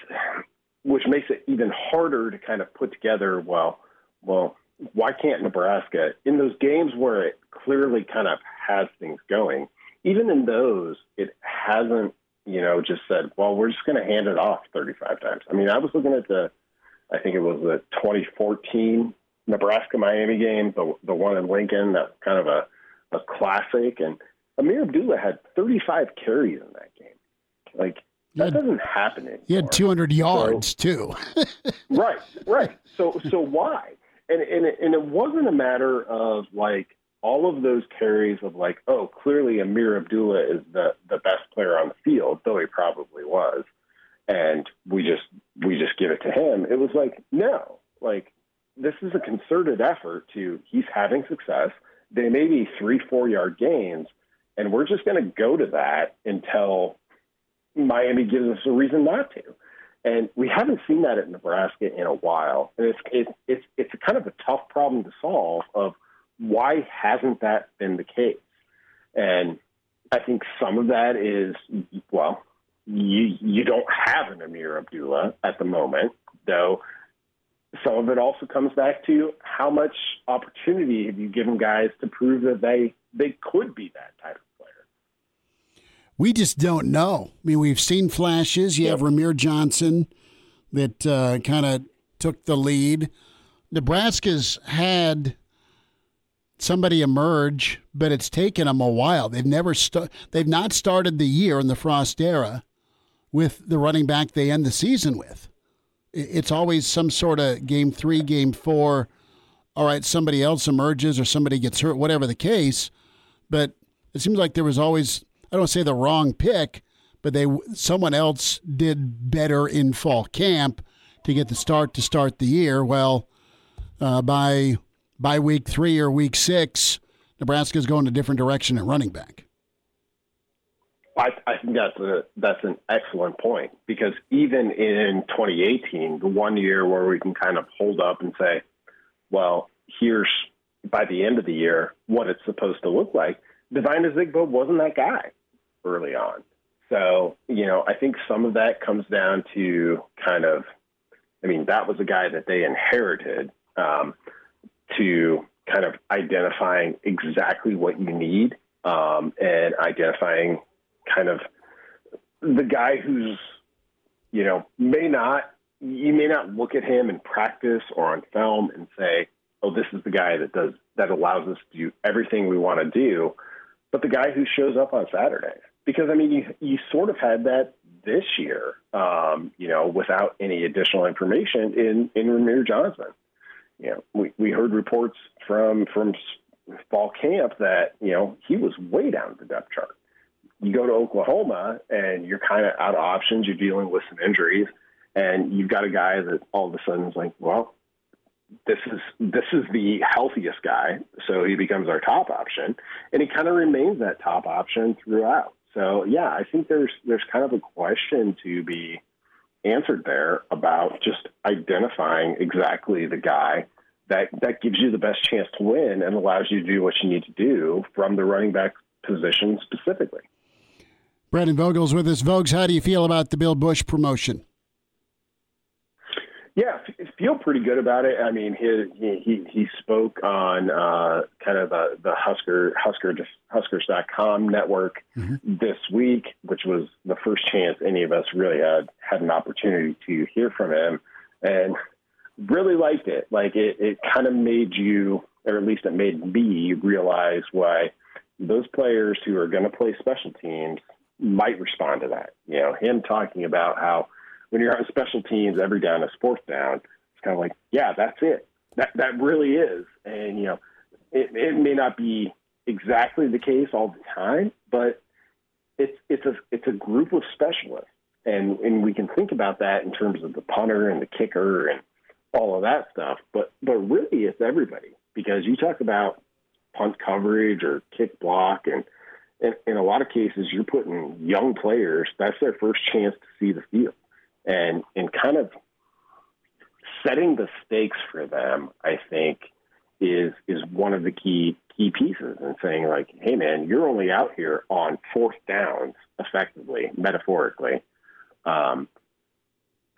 which makes it even harder to kind of put together. Well, well, why can't Nebraska in those games where it clearly kind of has things going? Even in those, it hasn't. You know, just said, well, we're just going to hand it off 35 times. I mean, I was looking at the I think it was the 2014 Nebraska Miami game, the the one in Lincoln, that kind of a a classic. And Ameer Abdullah had 35 carries in that game. Like that had, doesn't happen anymore. He had 200 yards so, too. right, right. So so why? And and it, and it wasn't a matter of like all of those carries of like, oh, clearly Ameer Abdullah is the the best player on the field, though he probably was and we just we just give it to him. It was like no, like this is a concerted effort to he's having success. They may be three four yard gains, and we're just going to go to that until Miami gives us a reason not to. And we haven't seen that at Nebraska in a while, and it's it's it's it's kind of a tough problem to solve. Of why hasn't that been the case? And I think some of that is well, you you don't have an Ameer Abdullah at the moment, though. Some of it also comes back to how much opportunity have you given guys to prove that they they could be that type of. We just don't know. I mean, we've seen flashes. You have Rahmir Johnson that uh, kind of took the lead. Nebraska's had somebody emerge, but it's taken them a while. They've never st- they've not started the year in the Frost era with the running back they end the season with. It's always some sort of game three, game four. All right, somebody else emerges or somebody gets hurt, whatever the case. But it seems like there was always, I don't say the wrong pick, but they someone else did better in fall camp to get the start to start the year. Well, uh, by by week three or week six, Nebraska's going a different direction at running back. I, I think that's a, that's an excellent point because even in 2018, the one year where we can kind of hold up and say, well, here's by the end of the year what it's supposed to look like. Devine Ozigbo wasn't that guy early on. So, you know, I think some of that comes down to kind of, I mean, that was a guy that they inherited um, to kind of identifying exactly what you need um, and identifying kind of the guy who's, you know, may not, you may not look at him in practice or on film and say, oh, this is the guy that does, that allows us to do everything we want to do, but the guy who shows up on Saturdays. Because, I mean, you, you sort of had that this year, um, you know, without any additional information in, in Rahmir Johnson. You know, we, we heard reports from, from fall camp that, you know, he was way down the depth chart you go to Oklahoma and you're kind of out of options. You're dealing with some injuries, and you've got a guy that all of a sudden is like, well, this is this is the healthiest guy, so he becomes our top option, and he kind of remains that top option throughout. So yeah, I think there's there's kind of a question to be answered there about just identifying exactly the guy that that gives you the best chance to win and allows you to do what you need to do from the running back position specifically. Brandon Vogel's with us. Vogues, how do you feel about the Bill Busch promotion? Yeah, feel pretty good about it. I mean, he he he spoke on uh, kind of the the Husker Husker Huskers.com network mm-hmm. this week, which was the first chance any of us really had had an opportunity to hear from him, and really liked it. Like it, it kind of made you, or at least it made me realize why those players who are going to play special teams might respond to that. You know, him talking about how when you're on special teams, every down is fourth down. It's kind of like, yeah, that's it. That that really is. And you know, it, it may not be exactly the case all the time, but it's it's a it's a group of specialists, and and we can think about that in terms of the punter and the kicker and all of that stuff. But but really, it's everybody because you talk about punt coverage or kick block and in, in a lot of cases you're putting young players that's their first chance to see the field and and kind of setting the stakes for them, I think, is is one of the key key pieces and saying like, hey man, you're only out here on fourth downs, effectively, metaphorically. Um,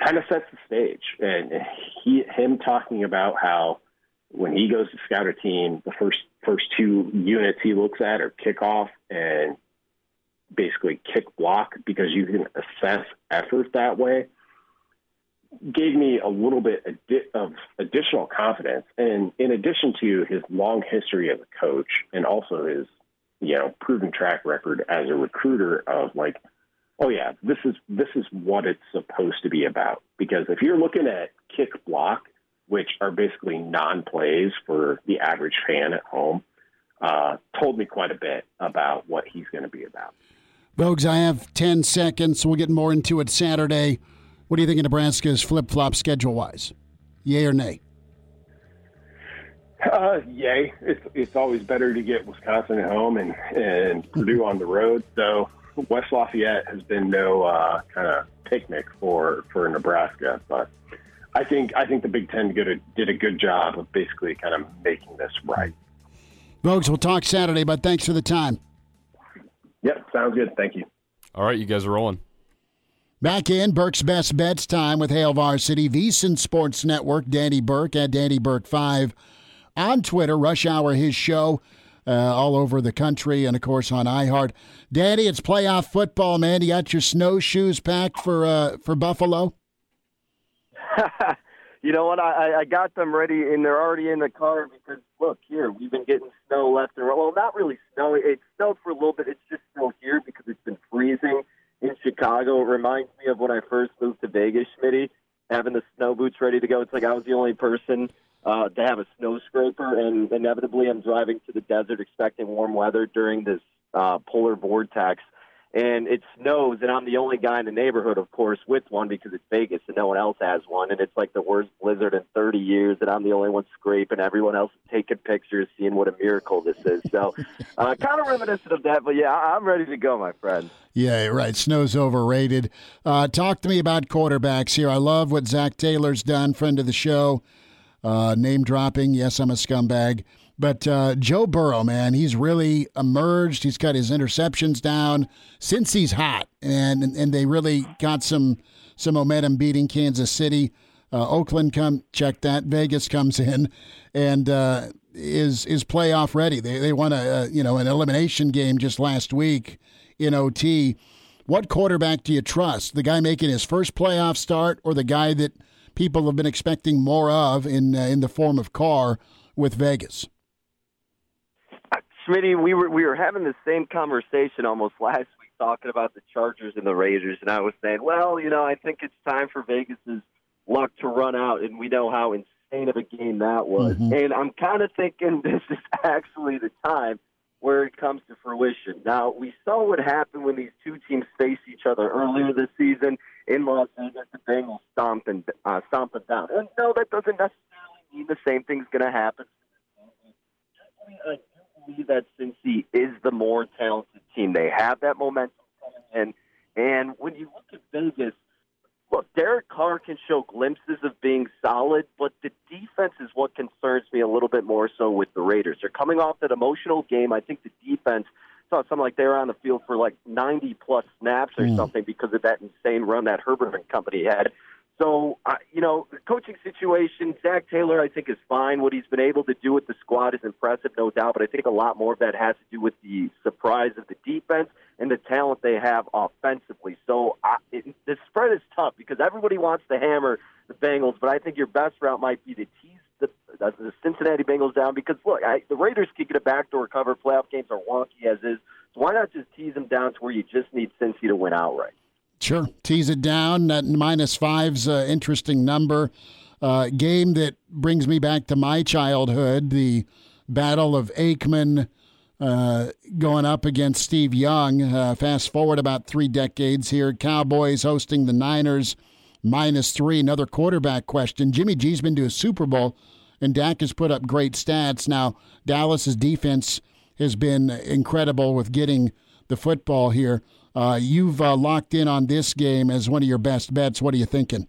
kind of sets the stage, and he him talking about how when he goes to scout a team, the first first two units he looks at are kickoff and basically kick block because you can assess effort that way gave me a little bit of additional confidence. And in addition to his long history as a coach and also his, you know, proven track record as a recruiter of like, oh yeah, this is this is what it's supposed to be about. Because if you're looking at kick block, which are basically non plays for the average fan at home, uh, told me quite a bit about what he's going to be about. Vogues, I have 10 seconds. We'll get more into it Saturday. What do you think of Nebraska's flip flop schedule wise? Yay or nay? Uh, yay. It's it's always better to get Wisconsin at home and and Purdue on the road. So West Lafayette has been no uh, kind of picnic for for Nebraska, but I think I think the Big Ten did a, did a good job of basically kind of making this right. Folks, we'll talk Saturday, but thanks for the time. Yep, sounds good. Thank you. All right, you guys are rolling. Back in Burke's Best Bets time with Hail Varsity, VSiN Sports Network, Danny Burke at Danny Burke5. On Twitter, Rush Hour, his show, uh, all over the country, and of course on iHeart. Danny, it's playoff football, man. You got your snowshoes packed for uh, for Buffalo? you know what? I, I got them ready, and they're already in the car because, look, here, we've been getting snow left and right. Well, not really snow. It snowed for a little bit. It's just still here because it's been freezing in Chicago. It reminds me of when I first moved to Vegas, Schmitty, having the snow boots ready to go. It's like I was the only person uh, to have a snow scraper, and inevitably I'm driving to the desert expecting warm weather during this uh, polar vortex and it snows, and I'm the only guy in the neighborhood, of course, with one because it's Vegas and no one else has one, and it's like the worst blizzard in 30 years, and I'm the only one scraping. Everyone else is taking pictures, seeing what a miracle this is. So, uh, kind of reminiscent of that, but yeah, I'm ready to go, my friend. Yeah, right. Snow's overrated. Uh, talk to me about quarterbacks here. I love what Zac Taylor's done, friend of the show. Uh, name dropping. Yes, I'm a scumbag. But uh, Joe Burrow, man, he's really emerged. He's got his interceptions down since he's hot, and and, they really got some some momentum beating Kansas City. Uh, Oakland come check that. Vegas comes in, and uh, is is playoff ready. They they won a, a you know an elimination game just last week in OT. What quarterback do you trust? The guy making his first playoff start, or the guy that people have been expecting more of in uh, in the form of Carr with Vegas? Smitty, we were we were having the same conversation almost last week, talking about the Chargers and the Raiders, and I was saying, well, you know, I think it's time for Vegas's luck to run out, and we know how insane of a game that was. Mm-hmm. And I'm kind of thinking this is actually the time where it comes to fruition. Now, we saw what happened when these two teams faced each other earlier this season in Las Vegas. The Bengals stomping uh, stomping down, and no, that doesn't necessarily mean the same thing's going to happen. I believe that Cincy is the more talented team. They have that momentum and and when you look at Vegas, look, Derek Carr can show glimpses of being solid, but the defense is what concerns me a little bit more so with the Raiders. They're coming off that emotional game. I think the defense saw something like they were on the field for like 90 plus snaps or mm. something because of that insane run that Herbert and company had. So, uh, you know, the coaching situation, Zac Taylor, I think, is fine. What he's been able to do with the squad is impressive, no doubt, but I think a lot more of that has to do with the surprise of the defense and the talent they have offensively. So, uh, it, the spread is tough because everybody wants to hammer the Bengals, but I think your best route might be to tease the, the Cincinnati Bengals down because, look, I, the Raiders could get a backdoor cover. Playoff games are wonky as is. So why not just tease them down to where you just need Cincy to win outright? Sure. Tease it down. That minus five's an interesting number. Uh, game that brings me back to my childhood the Battle of Aikman uh, going up against Steve Young. Uh, fast forward about three decades here. Cowboys hosting the Niners, minus three. Another quarterback question. Jimmy G's been to a Super Bowl, and Dak has put up great stats. Now, Dallas's defense has been incredible with getting the football here. Uh, you've uh, locked in on this game as one of your best bets. What are you thinking?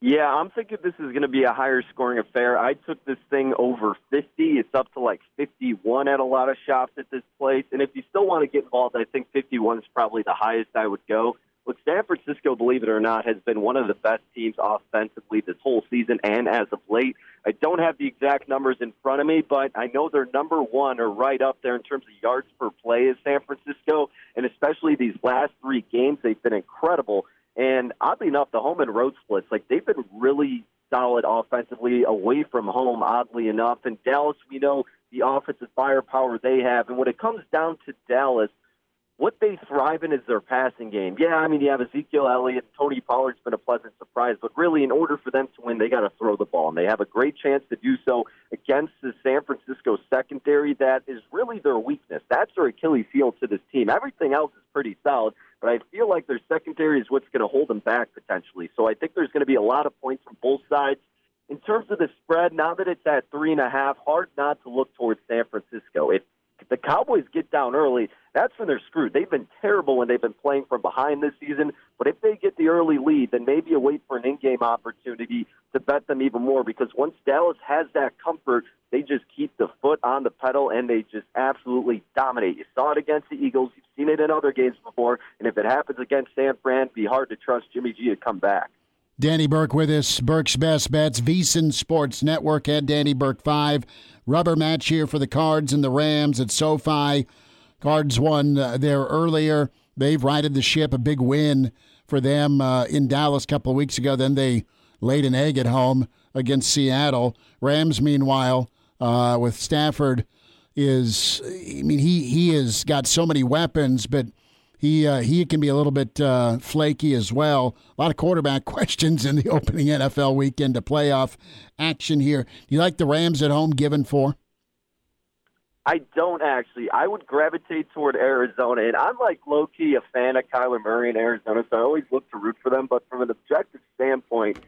Yeah, I'm thinking this is going to be a higher scoring affair. I took this thing over 50. It's up to like 51 at a lot of shops at this place. And if you still want to get involved, I think 51 is probably the highest I would go. Look, San Francisco, believe it or not, has been one of the best teams offensively this whole season and as of late. I don't have the exact numbers in front of me, but I know they're number one or right up there in terms of yards per play as San Francisco, and especially these last three games, they've been incredible. And oddly enough, the home and road splits, like they've been really solid offensively away from home, oddly enough. And Dallas, we know the offensive firepower they have. And when it comes down to Dallas, what they thrive in is their passing game. Yeah, I mean, you have Ezekiel Elliott, and Tony Pollard's been a pleasant surprise, but really, in order for them to win, they got to throw the ball, and they have a great chance to do so against the San Francisco secondary. That is really their weakness. That's their Achilles heel to this team. Everything else is pretty solid, but I feel like their secondary is what's going to hold them back potentially. So I think there's going to be a lot of points from both sides. In terms of the spread, now that it's at three and a half, hard not to look towards San Francisco. If the Cowboys get down early, that's when they're screwed. They've been terrible when they've been playing from behind this season. But if they get the early lead, then maybe you wait for an in-game opportunity to bet them even more. Because once Dallas has that comfort, they just keep the foot on the pedal and they just absolutely dominate. You saw it against the Eagles. You've seen it in other games before. And if it happens against San Fran, be hard to trust Jimmy G to come back. Danny Burke with us, Burke's Best Bets, VSiN Sports Network at Danny Burke 5. Rubber match here for the Cards and the Rams at SoFi. Cards won uh, there earlier. They've righted the ship, a big win for them uh, in Dallas a couple of weeks ago. Then they laid an egg at home against Seattle. Rams, meanwhile, uh, with Stafford, is I mean he he has got so many weapons, but he uh, he can be a little bit uh, flaky as well. A lot of quarterback questions in the opening NFL weekend to playoff action here. Do you like the Rams at home given four? I don't actually. I would gravitate toward Arizona, and I'm like low key a fan of Kyler Murray in Arizona, so I always look to root for them. But from an objective standpoint,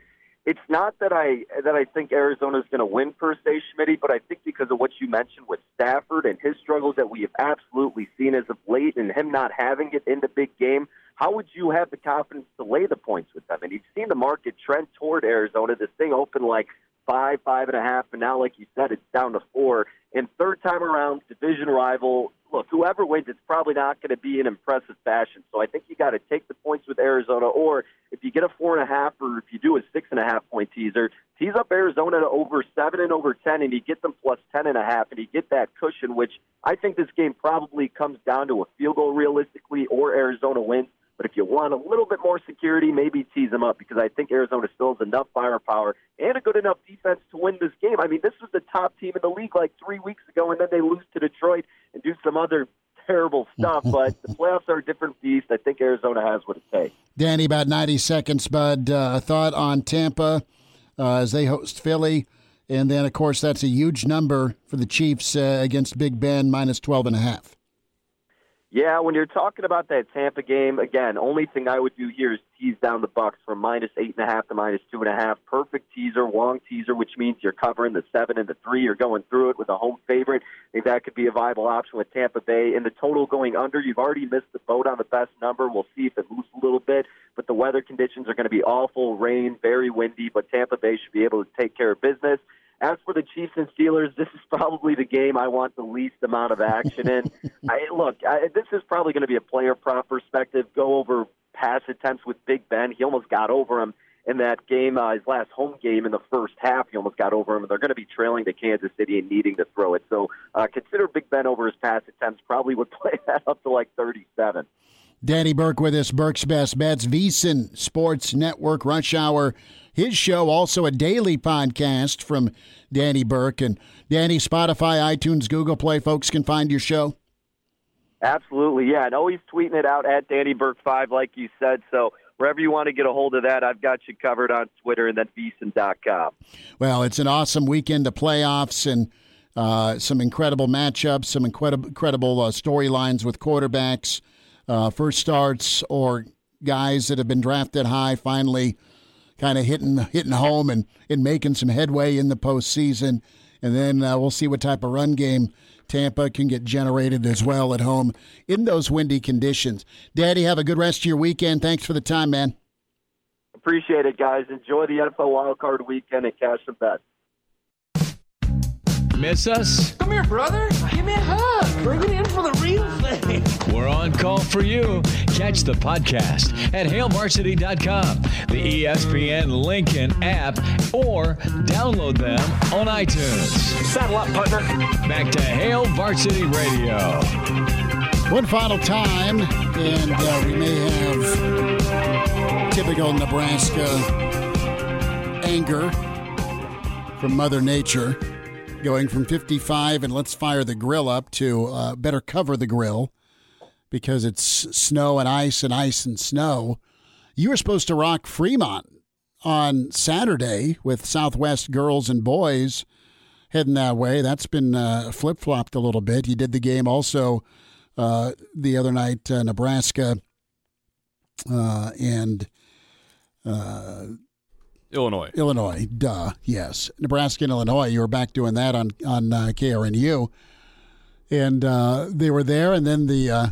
it's not that I that I think Arizona is going to win per se, Schmidt, but I think because of what you mentioned with Stafford and his struggles that we have absolutely seen as of late, and him not having it in the big game, how would you have the confidence to lay the points with them? And you've seen the market trend toward Arizona. This thing opened like five, five and a half, and now, like you said, it's down to four. And third time around, division rival. Look, whoever wins, it's probably not going to be in impressive fashion. So I think you got to take the points with Arizona, or if you get a four and a half, or if you do a six and a half point teaser, tease up Arizona to over seven and over ten, and you get them plus ten and a half, and you get that cushion, which I think this game probably comes down to a field goal realistically, or Arizona wins. But if you want a little bit more security, maybe tease them up because I think Arizona still has enough firepower and a good enough defense to win this game. I mean, this was the top team in the league like three weeks ago, and then they lose to Detroit and do some other terrible stuff. but the playoffs are a different beast. I think Arizona has what it takes. Danny, about 90 seconds, bud. Uh, a thought on Tampa uh, as they host Philly. And then, of course, that's a huge number for the Chiefs uh, against Big Ben, minus 12 and a half. Yeah, when you're talking about that Tampa game, again, only thing I would do here is tease down the Bucks from minus eight and a half to minus two and a half. Perfect teaser, long teaser, which means you're covering the seven and the three. You're going through it with a home favorite. I think that could be a viable option with Tampa Bay. And the total going under, you've already missed the boat on the best number. We'll see if it moves a little bit, but the weather conditions are going to be awful, rain, very windy. But Tampa Bay should be able to take care of business. As for the Chiefs and Steelers, this is probably the game I want the least amount of action in. I, look, I, this is probably going to be a player prop perspective. Go over pass attempts with Big Ben. He almost got over him in that game, uh, his last home game in the first half. He almost got over him. They're going to be trailing to Kansas City and needing to throw it. So uh, consider Big Ben over his pass attempts. Probably would play that up to like 37. Danny Burke with us, Burke's Best Bets, VSiN Sports Network, Rush Hour his show, also a daily podcast from Danny Burke. And Danny, Spotify, iTunes, Google Play, folks can find your show. Absolutely, yeah. And always tweeting it out at Danny Burke5, like you said. So wherever you want to get a hold of that, I've got you covered on Twitter and then VSiN.com. Well, it's an awesome weekend of playoffs and uh, some incredible matchups, some incredible, incredible uh, storylines with quarterbacks, uh, first starts, or guys that have been drafted high finally – kind of hitting hitting home and, and making some headway in the postseason. And then uh, we'll see what type of run game Tampa can get generated as well at home in those windy conditions. Daddy, have a good rest of your weekend. Thanks for the time, man. Appreciate it, guys. Enjoy the NFL wildcard weekend and cash some bets. Miss us? Come here, brother. Give me a hug. Bring it in for the real thing. We're on call for you. Catch the podcast at hailvarsity.com, the ESPN Lincoln app, or download them on iTunes. Saddle up, partner. Back to Hail Varsity Radio. One final time, and uh, we may have typical Nebraska anger from Mother Nature going from 55 and let's fire the grill up to uh, better cover the grill because it's snow and ice and ice and snow. You were supposed to rock Fremont on Saturday with Southwest girls and boys heading that way. That's been uh, flip flopped a little bit. You did the game also uh, the other night, uh, Nebraska uh, and uh, Illinois. Illinois, duh. Yes, Nebraska and Illinois. You were back doing that on on uh, KRNU, and uh, they were there. And then the uh,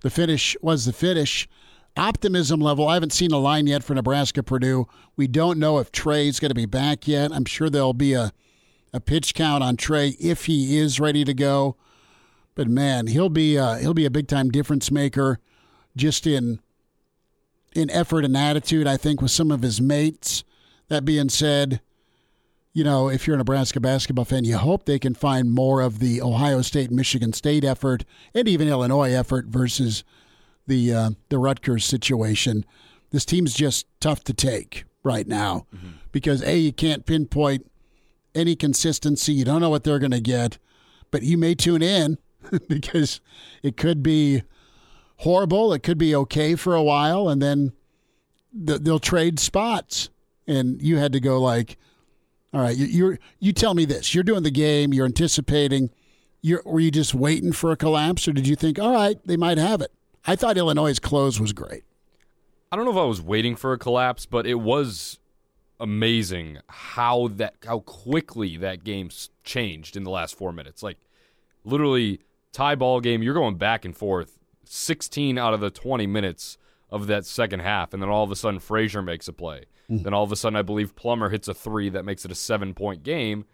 the finish was the finish. Optimism level. I haven't seen a line yet for Nebraska Purdue. We don't know if Trey's going to be back yet. I'm sure there'll be a a pitch count on Trey if he is ready to go. But man, he'll be uh, he'll be a big time difference maker, just in in effort and attitude, I think, with some of his mates. That being said, you know, if you're a Nebraska basketball fan, you hope they can find more of the Ohio State, Michigan State effort, and even Illinois effort versus the uh, the Rutgers situation. This team's just tough to take right now mm-hmm. because a you can't pinpoint any consistency. You don't know what they're going to get, but you may tune in because it could be horrible. It could be okay for a while, and then they'll trade spots. And you had to go like, all right, you you tell me this. You're doing the game. You're anticipating. You're, were you just waiting for a collapse, or did you think, all right, they might have it? I thought Illinois' close was great. I don't know if I was waiting for a collapse, but it was amazing how that how quickly that game changed in the last four minutes. Like literally tie ball game. You're going back and forth 16 out of the 20 minutes of that second half, and then all of a sudden Frazier makes a play. Mm. Then all of a sudden, I believe Plummer hits a three that makes it a seven point game,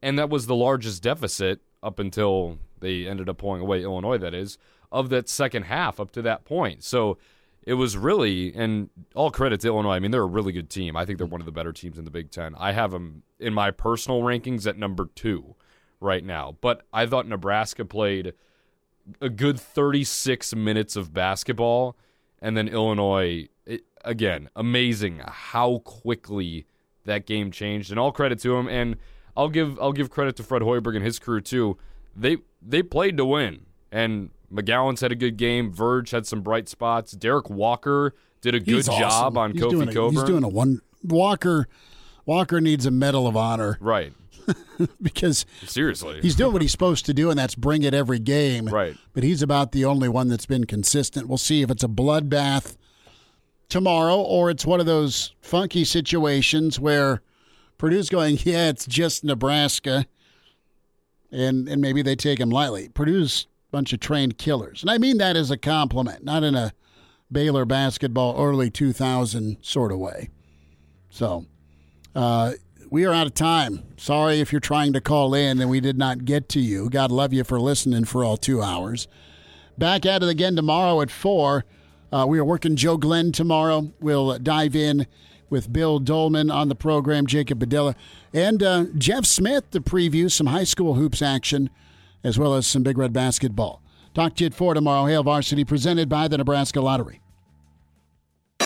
and that was the largest deficit up until they ended up pulling away Illinois. That is of that second half up to that point. So it was really, and all credit to Illinois. I mean, they're a really good team. I think they're one of the better teams in the Big Ten. I have them in my personal rankings at number two right now, but I thought Nebraska played a good 36 minutes of basketball, and then Illinois, it, again, amazing how quickly that game changed. And all credit to him. And I'll give I'll give credit to Fred Hoiberg and his crew too. They they played to win, and McGowens had a good game. Verge had some bright spots. Derek Walker did a good job on he's Kofi a, He's doing a one Walker Walker needs a Medal of Honor. Right. because seriously, he's doing what he's supposed to do, and that's bring it every game. Right. But he's about the only one that's been consistent. We'll see if it's a bloodbath tomorrow or it's one of those funky situations where Purdue's going, yeah, it's just Nebraska, and and maybe they take him lightly. Purdue's a bunch of trained killers, and I mean that as a compliment, not in a Baylor basketball early 2000 sort of way. So. Uh, we are out of time. Sorry if you're trying to call in and we did not get to you. God love you for listening for all two hours. Back at it again tomorrow at 4. Uh, we are working Joe Glenn tomorrow. We'll dive in with Bill Dolman on the program, Jacob Padilla, and uh, Jeff Smith to preview some high school hoops action as well as some Big Red basketball. Talk to you at 4 tomorrow. Hail Varsity presented by the Nebraska Lottery.